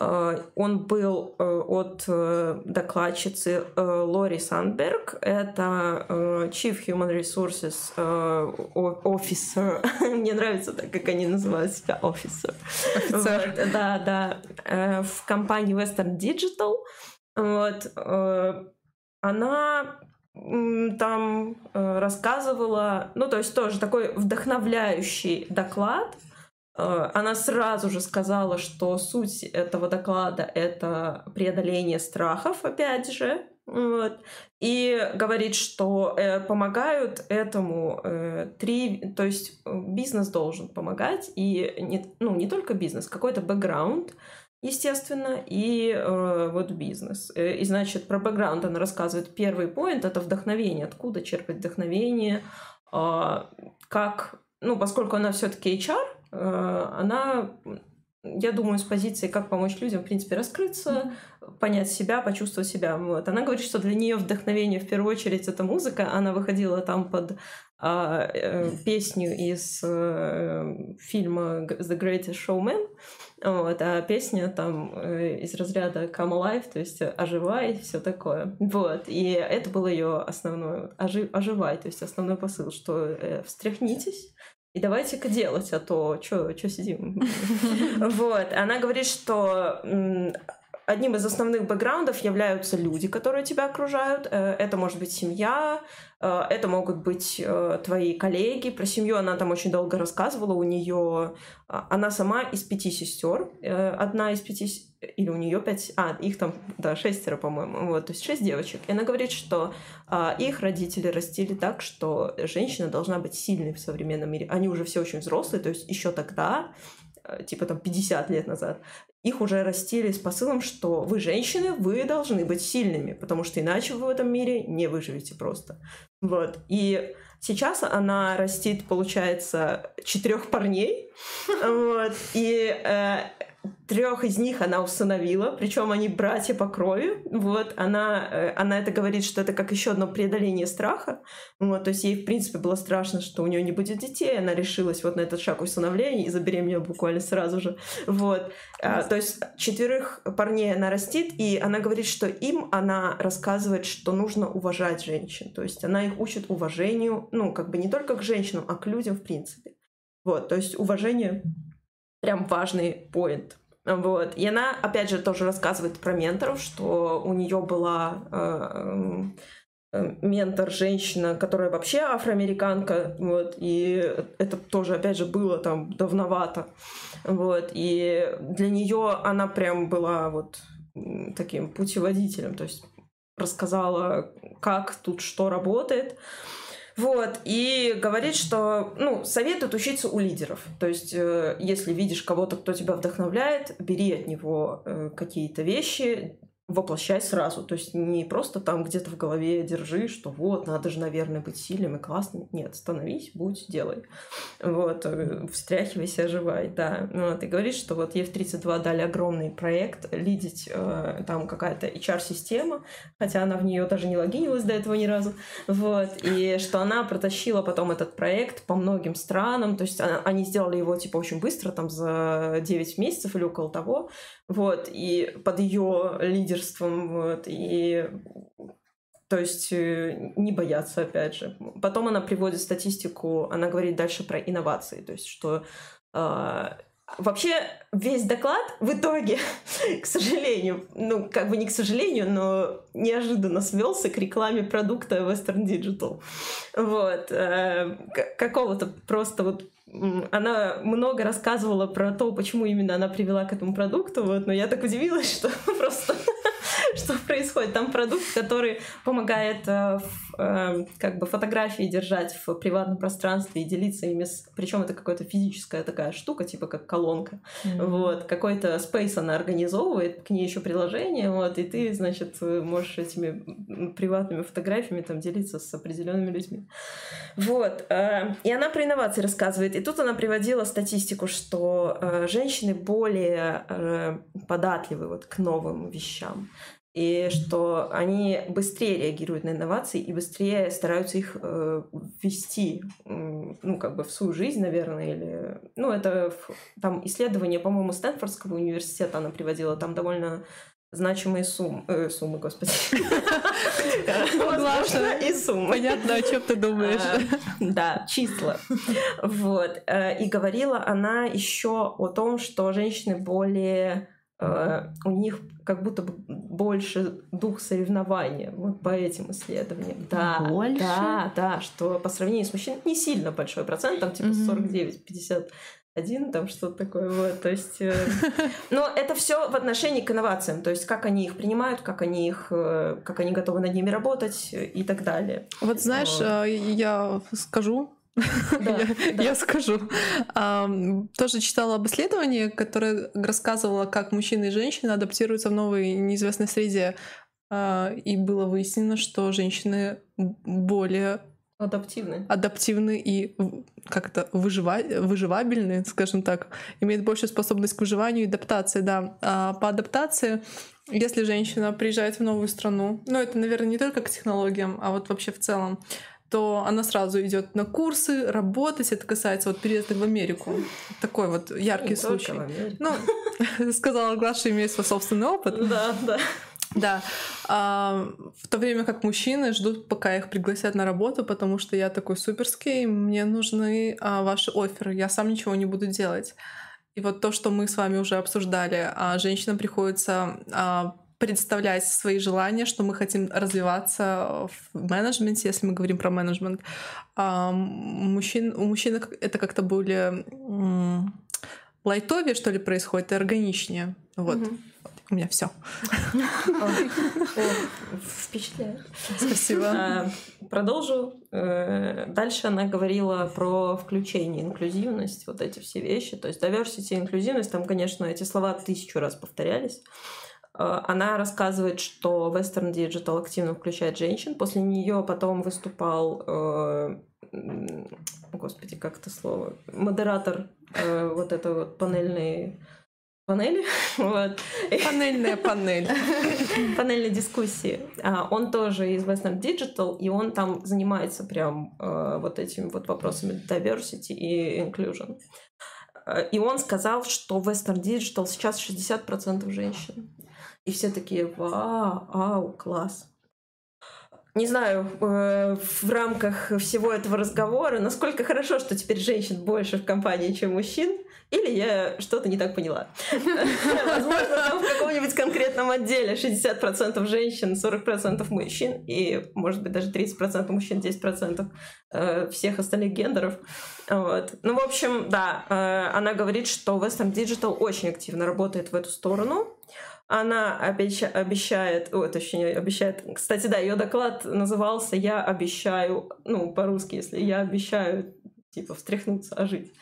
Он был э, от э, докладчицы э, Лори Сандберг. Это э, Chief Human Resources э, Officer. Мне нравится так, как они называют себя, Officer. Офицер. Вот, да, да. Э, В компании Western Digital. Вот. э, Она там э, рассказывала, ну, то есть тоже такой вдохновляющий доклад. Э, Она сразу же сказала, что суть этого доклада — это преодоление страхов, опять же. Вот. И говорит, что э, помогают этому э, три, то есть э, бизнес должен помогать, и не, ну, не только бизнес, какой-то бэкграунд, естественно, и э, вот бизнес. Э, И, значит, про бэкграунд она рассказывает. Первый поинт — это вдохновение. Откуда черпать вдохновение? А, как, ну, поскольку она все таки HR, э, она, я думаю, с позиции, как помочь людям, в принципе, раскрыться, понять себя, почувствовать себя. Вот. Она говорит, что для нее вдохновение в первую очередь это музыка. Она выходила там под а, э, песню из э, фильма The Greatest Showman. Вот, а песня там э, из разряда Come Alive, то есть оживай, все такое. Вот. И это было ее основное ожи- оживай, то есть основной посыл, что э, встряхнитесь. И давайте-ка делать, а то что сидим? Вот. Она говорит, что одним из основных бэкграундов являются люди, которые тебя окружают. Э, Это может быть семья, э, это могут быть э, твои коллеги. Про семью она там очень долго рассказывала. У нее она сама из пяти сестер, одна из пяти или у нее пять, а их там да шестеро, по-моему, вот, то есть шесть девочек. И она говорит, что а, их родители растили так, что женщина должна быть сильной в современном мире. Они уже все очень взрослые, то есть еще тогда, типа там 50 лет назад, их уже растили с посылом, что вы женщины, вы должны быть сильными, потому что иначе вы в этом мире не выживете просто. Вот. И сейчас она растит, получается, четырех парней. Вот. И э, трех из них она усыновила, причем они братья по крови. Вот, она, э, она это говорит, что это как еще одно преодоление страха. Вот, то есть ей, в принципе, было страшно, что у нее не будет детей. Она решилась вот на этот шаг усыновления и забеременела буквально сразу же. Вот. А, то есть четверых парней она растит, и она говорит, что им она рассказывает, что нужно уважать женщин. То есть она их учит уважению, ну, как бы не только к женщинам, а к людям в принципе. Вот, то есть уважение прям важный поинт. Вот. И она, опять же, тоже рассказывает про менторов, что у нее была э, э, ментор женщина, которая вообще афроамериканка, вот, и это тоже, опять же, было там давновато, вот, и для нее она прям была вот таким путеводителем, то есть рассказала, как тут что работает, вот, и говорит, что, ну, советует учиться у лидеров. То есть, э, если видишь кого-то, кто тебя вдохновляет, бери от него э, какие-то вещи, воплощай сразу. То есть не просто там где-то в голове держи, что вот, надо же, наверное, быть сильным и классным. Нет, становись, будь, делай. Вот, э, встряхивайся, оживай, да. Вот, и говорит, что вот ей в 32 дали огромный проект, лидить э, там какая-то HR-система, хотя она в нее даже не логинилась до этого ни разу. Вот, и что она протащила потом этот проект по многим странам, то есть она, они сделали его типа очень быстро, там за 9 месяцев или около того, вот, и под ее лидерством, вот, и то есть э, не бояться, опять же. Потом она приводит статистику, она говорит дальше про инновации, то есть что э, вообще весь доклад в итоге, к сожалению, ну как бы не к сожалению, но неожиданно свелся к рекламе продукта Western Digital. Вот. Э, какого-то просто вот она много рассказывала про то, почему именно она привела к этому продукту, вот, но я так удивилась, что просто что происходит. Там продукт, который помогает э, э, как бы фотографии держать в приватном пространстве и делиться ими. С... Причем это какая-то физическая такая штука, типа как колонка. Mm-hmm. Вот какой-то спейс она организовывает, к ней еще приложение, вот и ты, значит, можешь этими приватными фотографиями там делиться с определенными людьми. Вот э, и она про инновации рассказывает. И тут она приводила статистику, что э, женщины более э, податливы вот к новым вещам и что они быстрее реагируют на инновации и быстрее стараются их э, ввести, ну, как бы в свою жизнь, наверное, или... Ну, это там исследование, по-моему, Стэнфордского университета она приводила, там довольно значимые суммы, э, суммы, господи. Возможно, и суммы. Понятно, о чем ты думаешь. А, да, числа. Вот. Э, и говорила она еще о том, что женщины более у них как будто бы больше дух соревнования вот по этим исследованиям. Да, больше? да, да, что по сравнению с мужчинами не сильно большой процент, там типа 49-50 один, там что-то такое, вот, то есть, э, но это все в отношении к инновациям, то есть как они их принимают, как они их, э, как они готовы над ними работать и так далее. Вот знаешь, вот. я скажу, Да, я, да. я скажу. А, тоже читала об исследовании, которое рассказывало, как мужчины и женщины адаптируются в новой неизвестной среде. А, и было выяснено, что женщины более адаптивны, адаптивны и как-то выжива... выживабельны, скажем так, имеют большую способность к выживанию и адаптации, да. А по адаптации, если женщина приезжает в новую страну, ну это, наверное, не только к технологиям, а вот вообще в целом, то она сразу идет на курсы, работать. Это касается вот переезда в Америку. Такой вот яркий Не случай. Ну, сказала Глаша, имеет свой собственный опыт. Да, да. Да. А, в то время как мужчины ждут, пока их пригласят на работу, потому что я такой суперский, мне нужны а, ваши оферы, я сам ничего не буду делать. И вот то, что мы с вами уже обсуждали, а женщинам приходится а, представлять свои желания, что мы хотим развиваться в менеджменте, если мы говорим про менеджмент. А мужчин, у мужчин это как-то более лайтовее, что ли, происходит, и органичнее. Вот. Угу. У меня все. Впечатляет. Спасибо. А, продолжу. Э, дальше она говорила про включение, инклюзивность, вот эти все вещи. То есть diversity, инклюзивность, там, конечно, эти слова тысячу раз повторялись. Э, она рассказывает, что Western Digital активно включает женщин. После нее потом выступал, э, господи, как это слово, модератор э, вот этой вот панельной панели. вот. Панельная панель. Панельной дискуссии. А, он тоже из Western Digital, и он там занимается прям э, вот этими вот вопросами diversity и inclusion. Э, и он сказал, что Western Digital сейчас 60% женщин. И все такие, вау, ау, класс. Не знаю, э, в рамках всего этого разговора, насколько хорошо, что теперь женщин больше в компании, чем мужчин. Или я что-то не так поняла. Возможно, там в каком-нибудь конкретном отделе 60% женщин, 40% мужчин, и, может быть, даже 30% мужчин, 10% э, всех остальных гендеров. Вот. Ну, в общем, да, э, она говорит, что Western Digital очень активно работает в эту сторону. Она обеща обещает, о, точнее, обещает, кстати, да, ее доклад назывался «Я обещаю», ну, по-русски, если «Я обещаю типа встряхнуться, ожить.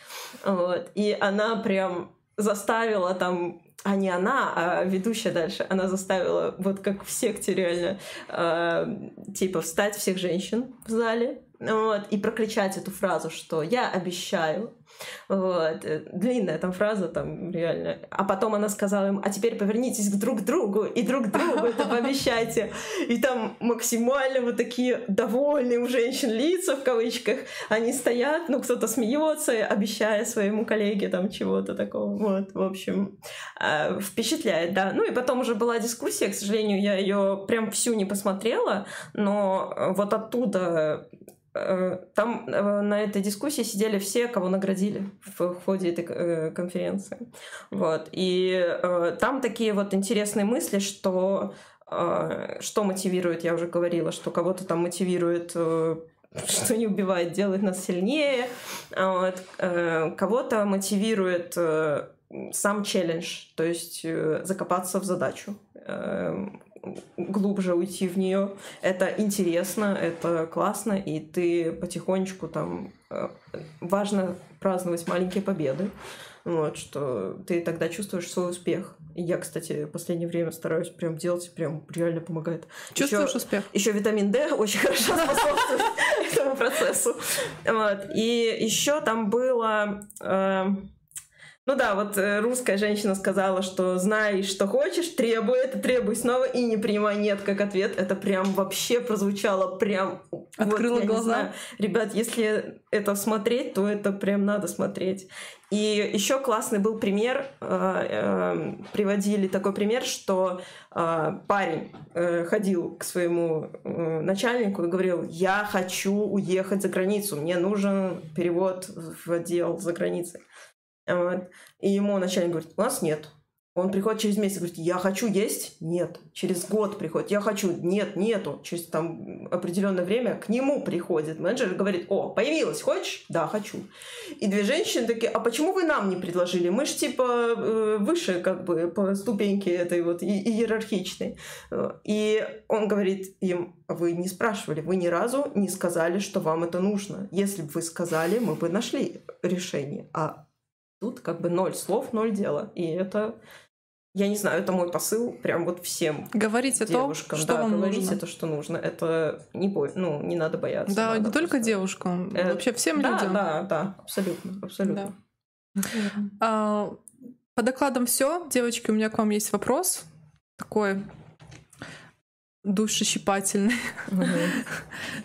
Вот. И она прям заставила там а не она, а ведущая дальше, она заставила, вот как в секте реально, э, типа встать всех женщин в зале, вот, и прокричать эту фразу, что я обещаю, вот. Э, длинная там фраза, там реально. А потом она сказала им, а теперь повернитесь друг к другу и друг другу это пообещайте. И там максимально вот такие довольные у женщин лица, в кавычках, они стоят, ну, кто-то смеется, обещая своему коллеге там чего-то такого. Вот, в общем, э, впечатляет, да. Ну и потом уже была дискуссия, к сожалению, я ее прям всю не посмотрела, но вот оттуда Э, там э, на этой дискуссии сидели все, кого наградили в ходе этой э, конференции. Вот. И там такие вот интересные мысли, что что мотивирует, я уже говорила, что кого-то там мотивирует что не убивает, делает нас сильнее. Вот. Кого-то мотивирует сам челлендж, то есть закопаться в задачу глубже уйти в нее. Это интересно, это классно, и ты потихонечку там э, важно праздновать маленькие победы. Вот, что ты тогда чувствуешь свой успех. И я, кстати, в последнее время стараюсь прям делать, прям реально помогает. Чувствуешь еще, успех? Еще витамин D очень хорошо способствует этому процессу. Вот. И еще там было э, ну да, вот э, русская женщина сказала, что знай, что хочешь, требуй это, требуй снова и не принимай нет как ответ. Это прям вообще прозвучало прям... Открыла вот, глаза. Ребят, если это смотреть, то это прям надо смотреть. И еще классный был пример, э, э, приводили такой пример, что парень ходил к своему начальнику и говорил, я хочу уехать за границу, мне нужен перевод в отдел за границей. И ему начальник говорит, у нас нет. Он приходит через месяц, говорит, я хочу есть, нет. Через год приходит, я хочу, нет, нету. Через там определенное время к нему приходит менеджер и говорит, о, появилась, хочешь? Да, хочу. И две женщины такие, а почему вы нам не предложили? Мы же типа э, выше как бы по ступеньке этой вот иерархичной. И он говорит им, вы не спрашивали, вы ни разу не сказали, что вам это нужно. Если бы вы сказали, мы бы нашли решение. А Тут как бы ноль слов, ноль дела. И это, я не знаю, это мой посыл прям вот всем Говорить девушкам. о том, что да, вам говорить нужно. это, что нужно. Это не бой, ну, не надо бояться. Да, надо не только просто... девушкам, это... вообще всем да, людям. Да, да, абсолютно, абсолютно. Да. А, по докладам все. Девочки, у меня к вам есть вопрос. Такой душещипательный.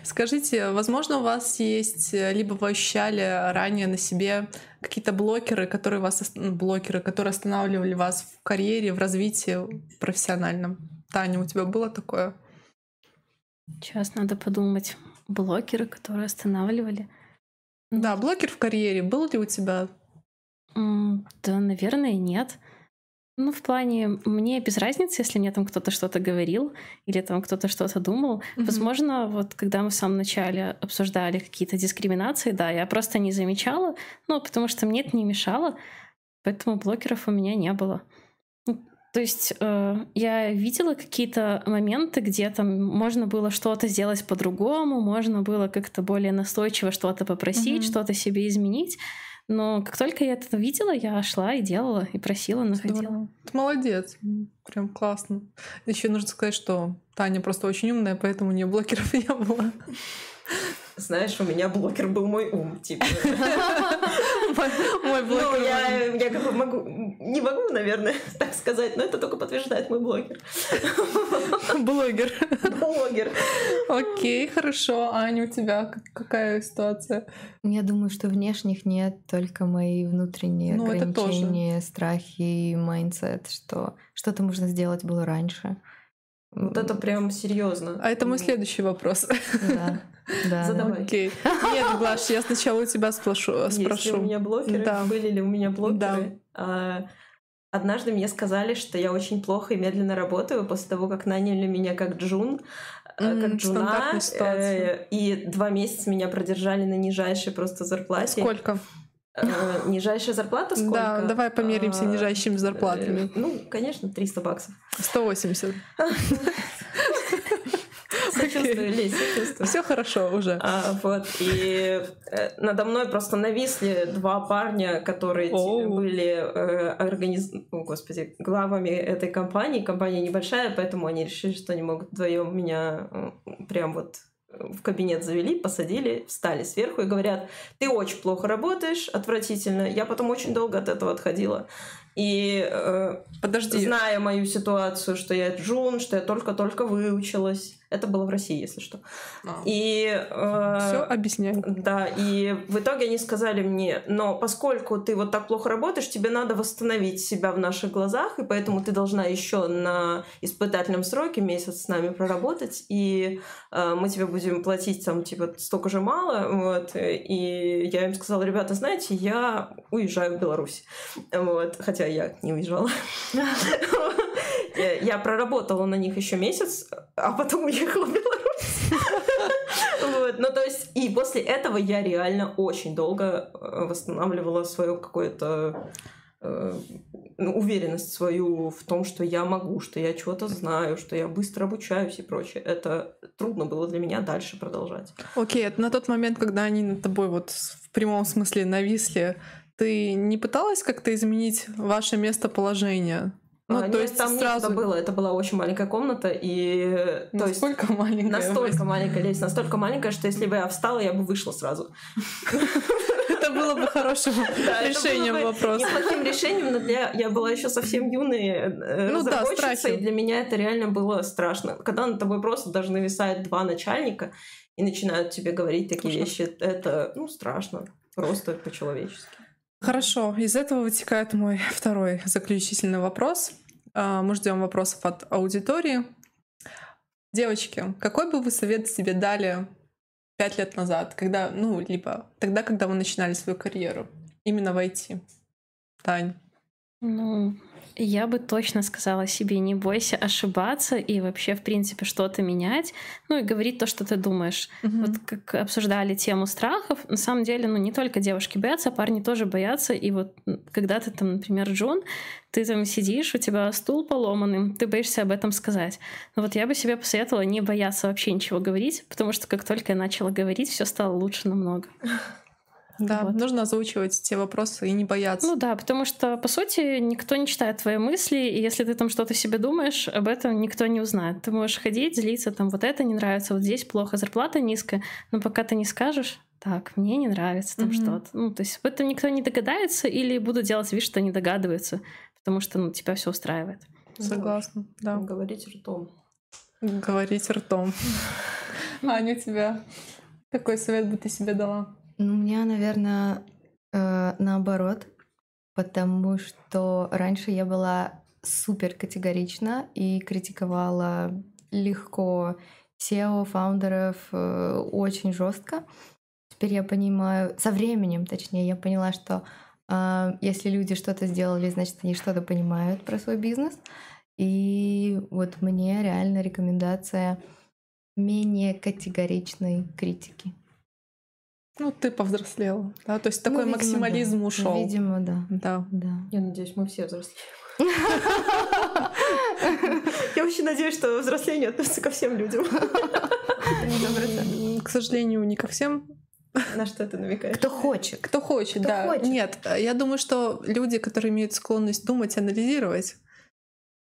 Скажите, возможно, у вас есть, либо вы ощущали ранее на себе какие-то блокеры, которые вас, ну, блокеры, которые останавливали вас в карьере, в развитии профессиональном? Таня, у тебя было такое? Сейчас надо подумать. Блокеры, которые останавливали. Да, блокер в карьере. Был ли у тебя? Да, наверное, нет. Ну, в плане, мне без разницы, если мне там кто-то что-то говорил или там кто-то что-то думал. Mm-hmm. Возможно, вот когда мы в самом начале обсуждали какие-то дискриминации, да, я просто не замечала, ну, потому что мне это не мешало, поэтому блокеров у меня не было. Ну, то есть э, я видела какие-то моменты, где там можно было что-то сделать по-другому, можно было как-то более настойчиво что-то попросить, mm-hmm. что-то себе изменить. Но как только я это видела, я шла и делала, и просила, находила. Ты молодец. Прям классно. Еще нужно сказать, что Таня просто очень умная, поэтому у нее блокеров не было. Знаешь, у меня blocker был мой ум, типа. Мой Ну, blocker. я, я как бы могу, не могу, наверное, так сказать, но это только подтверждает мой блогер. Блогер. Блогер. Окей, хорошо. Аня, у тебя как- какая ситуация? Я думаю, что внешних нет, только мои внутренние Ну, ограничения, страхи и mindset, что что-то можно сделать было раньше. Вот это прям серьезно. А это мой следующий вопрос. Да, да. Задавай. Окей. Нет, Глаш, я сначала у тебя спрошу. Есть ли у меня блокеры? Да. Были ли у меня блокеры? Да. А, Однажды мне сказали, что я очень плохо и медленно работаю после того, как наняли меня как джун, э, М, как джуна, э, и два месяца меня продержали на нижайшей просто зарплате. Сколько? Э, Нижайшая зарплата сколько? Да, давай померимся А, нижайшими э, зарплатами. Ну, конечно, 300 баксов. 180. Сочувствую, Лесь, сочувствую. Все хорошо уже. А, вот, и э, надо мной просто нависли два парня, которые Оу. были э, организ... О, господи, главами этой компании. Компания небольшая, поэтому они решили, что они могут вдвоем меня э, прям вот в кабинет завели, посадили, встали сверху и говорят, ты очень плохо работаешь, отвратительно. Я потом очень долго от этого отходила. И э, Подожди. зная мою ситуацию, что я джун, что я только-только выучилась, это было в России, если что. И Все э, объясняю. да, и в итоге они сказали мне, но поскольку ты вот так плохо работаешь, тебе надо восстановить себя в наших глазах, и поэтому ты должна еще на испытательном сроке месяц с нами проработать, и э, мы тебе будем платить там типа столько же мало, вот. И я им сказала, ребята, знаете, я уезжаю в Беларусь, вот, хотя я не уезжала. Я- Я проработала на них еще месяц, а потом уехала в Беларусь. Вот, ну то есть, и после этого я реально очень долго э, восстанавливала свою какое-то э, ну, уверенность свою в том, что я могу, что я чего-то знаю, что я быстро обучаюсь и прочее. Это трудно было для меня дальше продолжать. Окей, это на тот момент, когда они над тобой вот в прямом смысле нависли, ты не пыталась как-то изменить ваше местоположение? Ну, А, то нет, есть там сразу... некуда было, это была очень маленькая комната, и э, то есть Насколько маленькая? настолько маленькая лестница, настолько маленькая, что если бы я встала, я бы вышла сразу. Это было бы хорошим решением вопроса. Неплохим решением, но для... я была еще совсем юной э, Ну разработчицей, и для меня это реально было страшно. Когда над тобой просто даже нависают два начальника и начинают тебе говорить такие Ужас. вещи, это, ну, страшно. Просто по-человечески. Хорошо, из этого вытекает мой второй заключительный вопрос. А, Мы ждем вопросов от аудитории. Девочки, какой бы вы совет себе дали пять лет назад, когда, ну, либо тогда, когда вы начинали свою карьеру, именно в IT? Тань. Ну, я бы точно сказала себе, не бойся ошибаться и вообще, в принципе, что-то менять, ну и говорить то, что ты думаешь. Вот как обсуждали тему страхов, на самом деле, ну не только девушки боятся, а парни тоже боятся. И вот когда ты там, например, Джон, ты там сидишь, у тебя стул поломанный, ты боишься об этом сказать. Но вот я бы себе посоветовала не бояться вообще ничего говорить, потому что как только я начала говорить, все стало лучше намного. Да, Вот. нужно озвучивать те вопросы и не бояться. Ну да, потому что, по сути, никто не читает твои мысли, и если ты там что-то себе думаешь, об этом никто не узнает. Ты можешь ходить, злиться, там, вот это не нравится, вот здесь плохо, зарплата низкая, но пока ты не скажешь, так, мне не нравится там Мгм. что-то. Ну, то есть об этом никто не догадается или будут делать вид, что не догадываются, потому что, ну, тебя все устраивает. Согласна, да. Говорить ртом. Говорить ртом. Аня, у тебя какой совет бы ты себе дала? Ну, у меня, наверное, э, наоборот, потому что раньше я была супер категорична и критиковала легко SEO, фаундеров э, очень жестко. Теперь я понимаю, со временем, точнее, я поняла, что э, если люди что-то сделали, значит, они что-то понимают про свой бизнес. И вот мне реально рекомендация менее категоричной критики. Ну, ты повзрослела, да? То есть такой Ну, видимо, максимализм да. ушел. Видимо, да. Да. Да. Я надеюсь, мы все взрослеем. Я очень надеюсь, что взросление относится ко всем людям. К сожалению, не ко всем. На что ты намекаешь? Кто хочет. Кто хочет, Кто да. хочет. Нет, я думаю, что люди, которые имеют склонность думать, анализировать,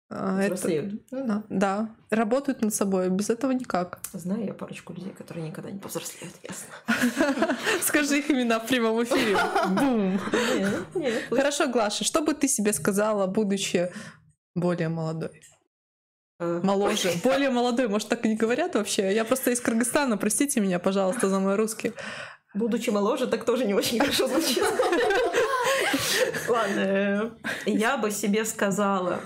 А, это- Взрослеют. Ну да. да, работают над собой. Без этого никак. Знаю я парочку людей, которые никогда не повзрослеют, ясно. Скажи их имена в прямом эфире. Бум. Хорошо, Глаша, что бы ты себе сказала, будучи более молодой? Э, Моложе. Более молодой, может, так и не говорят вообще? Я просто из Кыргызстана, простите меня, пожалуйста, за мой русский. Будучи моложе, так тоже не очень хорошо звучит. Ладно, э, я бы себе сказала...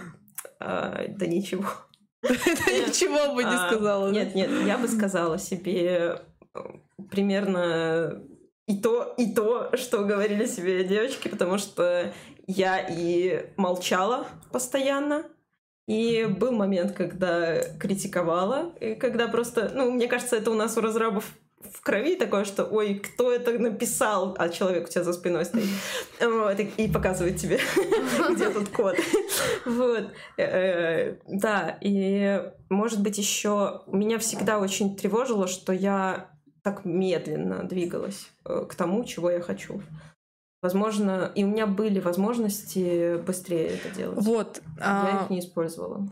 э, Да ничего. Это ничего бы не А, сказала. да? Нет, нет, я бы сказала себе э, примерно и то, и то, что говорили себе девочки, потому что я и молчала постоянно, и был момент, когда критиковала, и когда просто, ну, мне кажется, это у нас у разрабов в крови такое, что ой, кто это написал, а человек у тебя за спиной стоит. Вот, и, показывает тебе, где тут код. Вот. Э, Да, и может быть еще меня всегда очень тревожило, что я так медленно двигалась э, к тому, чего я хочу. Возможно, и у меня были возможности быстрее это делать. Вот. Я а, их не использовала.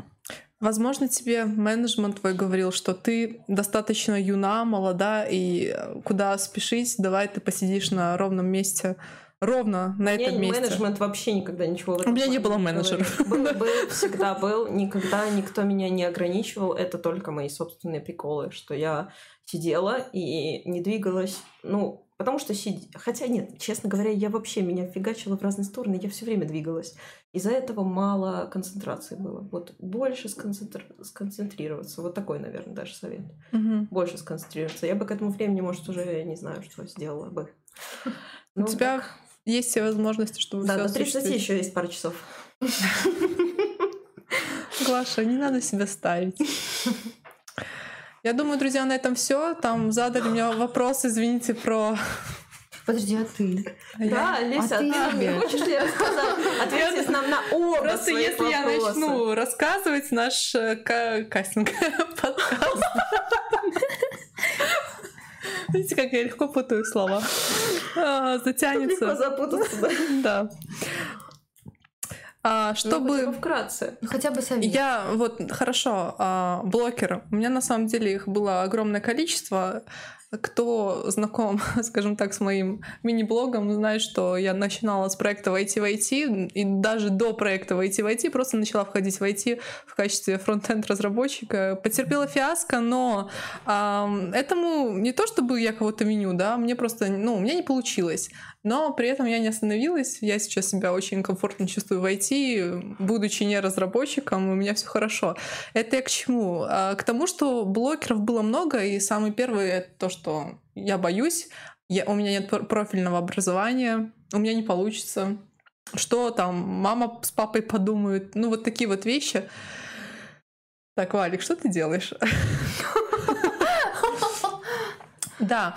Возможно, тебе менеджмент твой говорил, что ты достаточно юна, молода, и э, куда спешить, давай ты посидишь на ровном месте, ровно на У меня этом месте. менеджмент вообще никогда ничего в этом У меня не было менеджера. Был, был, всегда был. Никогда никто меня не ограничивал. Это только мои собственные приколы, что я сидела и не двигалась. Ну, потому что сид... Хотя нет, честно говоря, я вообще меня фигачила в разные стороны. Я все время двигалась. Из-за этого мало концентрации было. Вот больше сконцентр- сконцентрироваться. Вот такой, наверное, даже совет. Мгм. Больше сконцентрироваться. Я бы к этому времени, может, уже не знаю, что сделала бы. У Ну, тебя так. есть все возможности, чтобы Да, все до 30 еще есть пара часов. Глаша, не надо себя ставить. Я думаю, друзья, на этом все. Там задали мне вопрос, извините, про... Подожди, а ты? Я- Да, Леся, А а ты ты нам не хочешь ли рассказать? Ответить нам на оба Просто если я начну рассказывать наш э, ка- кастинг подкаст. Видите, как я легко путаю слова. А, Легко Затянется. запутаться, да. А, Ну, хотя бы Чтобы вкратце. Ну, хотя бы совет. Я вот хорошо, а, блогер. У меня на самом деле их было огромное количество. Кто знаком, скажем так, с моим мини-блогом, знает, что я начинала с проекта «Войти в IT», и даже до проекта «Войти в IT» просто начала входить в IT в качестве фронт-энд разработчика. Потерпела фиаско, но ам, этому не то чтобы я кого-то виню, да, мне просто, ну, у меня не получилось. Но при этом я не остановилась. Я сейчас себя очень комфортно чувствую в IT, будучи не разработчиком, у меня все хорошо. Это я к чему? А, К тому, что блокеров было много, и самый первый это то, что я боюсь, я, у меня нет пр- профильного образования, у меня не получится. Что там, мама с папой подумают, ну вот такие вот вещи. Так, Валик, что ты делаешь? Да.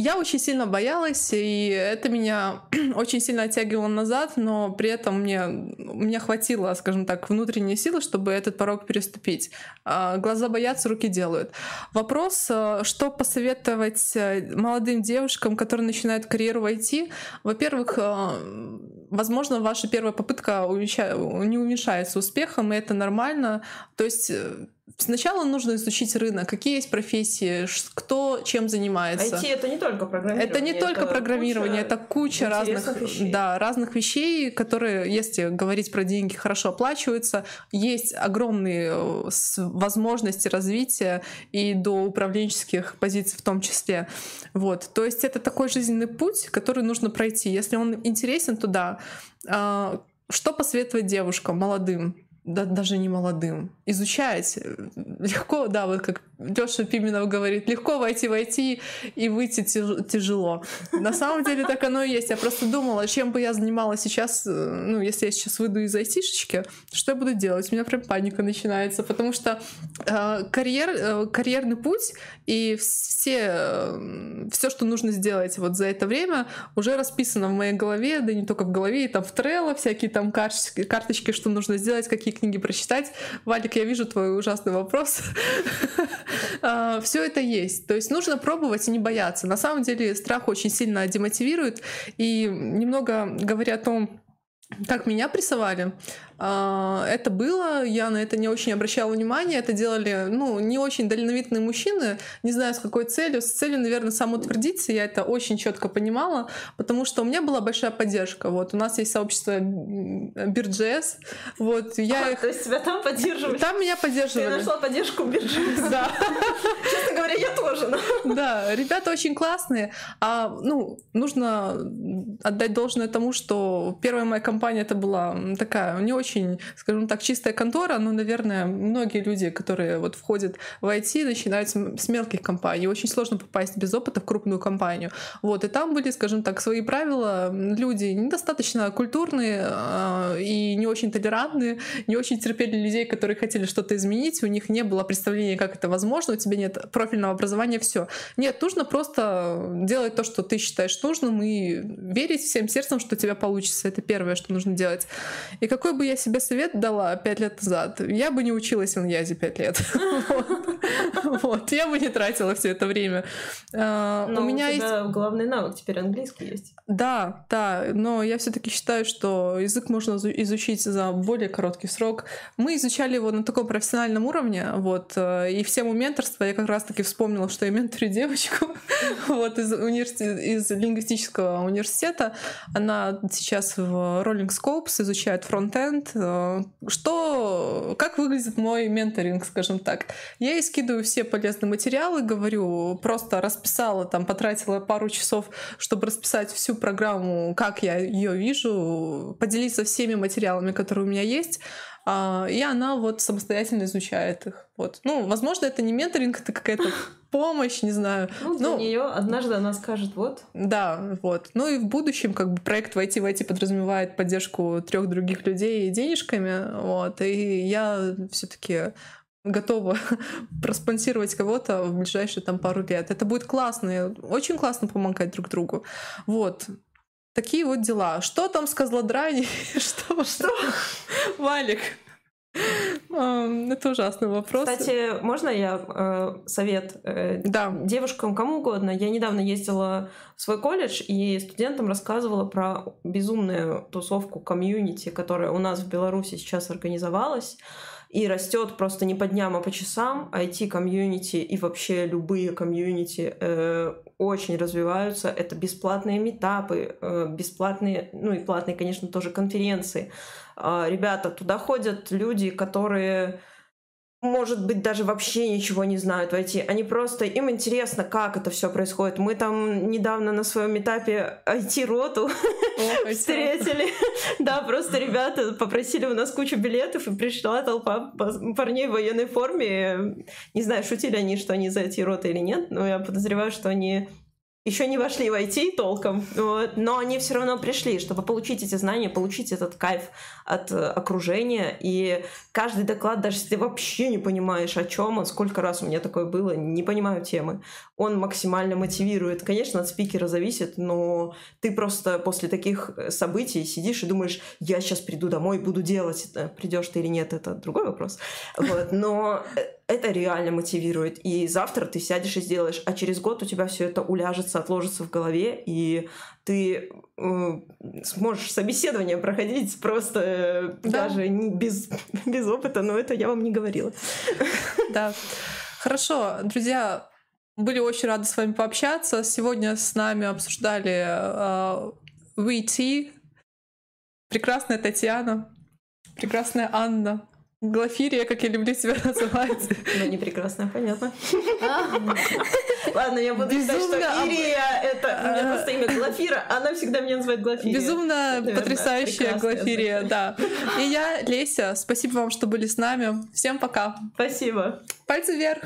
Я очень сильно боялась, и это меня очень сильно оттягивало назад, но при этом мне, мне хватило, скажем так, внутренней силы, чтобы этот порог переступить. А, Глаза боятся, руки делают. Вопрос, э, что посоветовать э, молодым девушкам, которые начинают карьеру в IT? Во-первых, э, возможно, ваша первая попытка не увенчается успехом, и это нормально. То есть Сначала нужно изучить рынок, какие есть профессии, кто чем занимается. IT это не только программирование. Это не только программирование, это куча разных, вещей. да, разных вещей, которые, если говорить про деньги, хорошо оплачиваются. Есть огромные э, возможности развития и до управленческих позиций в том числе. Вот. То есть это такой жизненный путь, который нужно пройти. Если он интересен, то да. А, Что посоветовать девушкам, молодым? Да, даже не молодым. Изучать. Легко, да, вот как Леша Пименов говорит, легко войти войти и выйти тяж- тяжело. На самом деле так оно и есть. Я просто думала, чем бы я занималась сейчас, э, ну, если я сейчас выйду из айтишечки, что я буду делать? У меня прям паника начинается, потому что э, карьер, э, карьерный путь и все, все, что нужно сделать вот за это время, уже расписано в моей голове, да не только в голове, и там в Trello всякие там карточки, карточки, что нужно сделать, какие книги прочитать. Валик, я вижу твой ужасный вопрос. Все это есть. То есть нужно пробовать и не бояться. На самом деле страх очень сильно демотивирует. И немного говоря о том, как меня прессовали, А, это было, я на это не очень обращала внимания, это делали, ну, не очень дальновидные мужчины, не знаю, с какой целью, с целью, наверное, самоутвердиться, я это очень четко понимала, потому что у меня была большая поддержка, вот, у нас есть сообщество Бирджес, вот, я а, их... То есть тебя там поддерживали? Там меня поддерживали. Ты нашла поддержку Бирджес? Да. Честно говоря, я тоже. Да, ребята очень классные, а, ну, нужно отдать должное тому, что первая моя компания это была такая не очень, скажем так, чистая контора, но, наверное, многие люди, которые вот входят в IT, начинают с мелких компаний. Очень сложно попасть без опыта в крупную компанию. Вот, и там были, скажем так, свои правила. Люди недостаточно культурные э, и не очень толерантные, не очень терпели людей, которые хотели что-то изменить, у них не было представления, как это возможно, у тебя нет профильного образования, все. Нет, нужно просто делать то, что ты считаешь нужным, и верить всем сердцем, что у тебя получится. Это первое, что нужно делать. И какой бы я себе совет дала пять лет назад, я бы не училась в Иньязе пять лет. Вот, я бы не тратила все это время. А, у меня есть главный навык теперь английский есть. Да, да, но я все-таки считаю, что язык можно изучить за более короткий срок. Мы изучали его на таком профессиональном уровне, вот, э, и в тему менторства я как раз-таки вспомнила, что я менторю девочку, вот, из, из лингвистического университета. Она сейчас в Rolling Scopes изучает фронтенд. Э, что, как выглядит мой менторинг, скажем так? Я ей скидываю все полезные материалы, говорю, просто расписала, там, потратила пару часов, чтобы расписать всю программу, как я ее вижу, поделиться всеми материалами, которые у меня есть, и она вот самостоятельно изучает их. Вот. Ну, возможно, это не менторинг, это какая-то помощь, не знаю. Ну, для ну, нее однажды она скажет, вот. Да, вот. Ну и в будущем как бы проект войти войти подразумевает поддержку трех других людей денежками, вот. И я все-таки готова проспонсировать кого-то в ближайшие там пару лет. Это будет классно, очень классно помогать друг другу. Вот. Такие вот дела. Что там с Козлодрани? Что? Что? Валик. Это ужасный вопрос. Кстати, можно я э, совет э, да. девушкам, кому угодно? Я недавно ездила в свой колледж и студентам рассказывала про безумную тусовку комьюнити, которая у нас в Беларуси сейчас организовалась и растет просто не по дням, а по часам. IT-комьюнити и вообще любые комьюнити э, очень развиваются. Это бесплатные метапы, э, бесплатные, ну и платные, конечно, тоже конференции. Э, ребята, туда ходят люди, которые может быть, даже вообще ничего не знают в IT. Они просто, им интересно, как это все происходит. Мы там недавно на своем этапе IT-роту встретили. Да, просто ребята попросили у нас кучу билетов, и пришла толпа парней в военной форме. Не знаю, шутили они, что они за IT-роты или нет, но я подозреваю, что они еще не вошли в IT толком, вот, но они все равно пришли, чтобы получить эти знания, получить этот кайф от э, окружения. И каждый доклад, даже если ты вообще не понимаешь, о чем он, сколько раз у меня такое было, не понимаю темы, он максимально мотивирует. Конечно, от спикера зависит, но ты просто после таких э, событий сидишь и думаешь, я сейчас приду домой, буду делать это. Придешь ты или нет, это другой вопрос. Вот, но э, это реально мотивирует. И завтра ты сядешь и сделаешь, а через год у тебя все это уляжется, отложится в голове, и ты э, сможешь собеседование проходить просто э, да. даже не без, без опыта, но это я вам не говорила. Да. Хорошо, друзья, были очень рады с вами пообщаться. Сегодня с нами обсуждали э, VT, прекрасная Татьяна, прекрасная Анна, Глафирия, как я люблю тебя называть. Ну, не прекрасно, понятно. Ладно, я буду считать, что Ирия — это... У меня просто имя Глафира, она всегда меня называет Глафирия. Безумно потрясающая Глафирия, да. И я, Леся, спасибо вам, что были с нами. Всем пока. Спасибо. Пальцы вверх.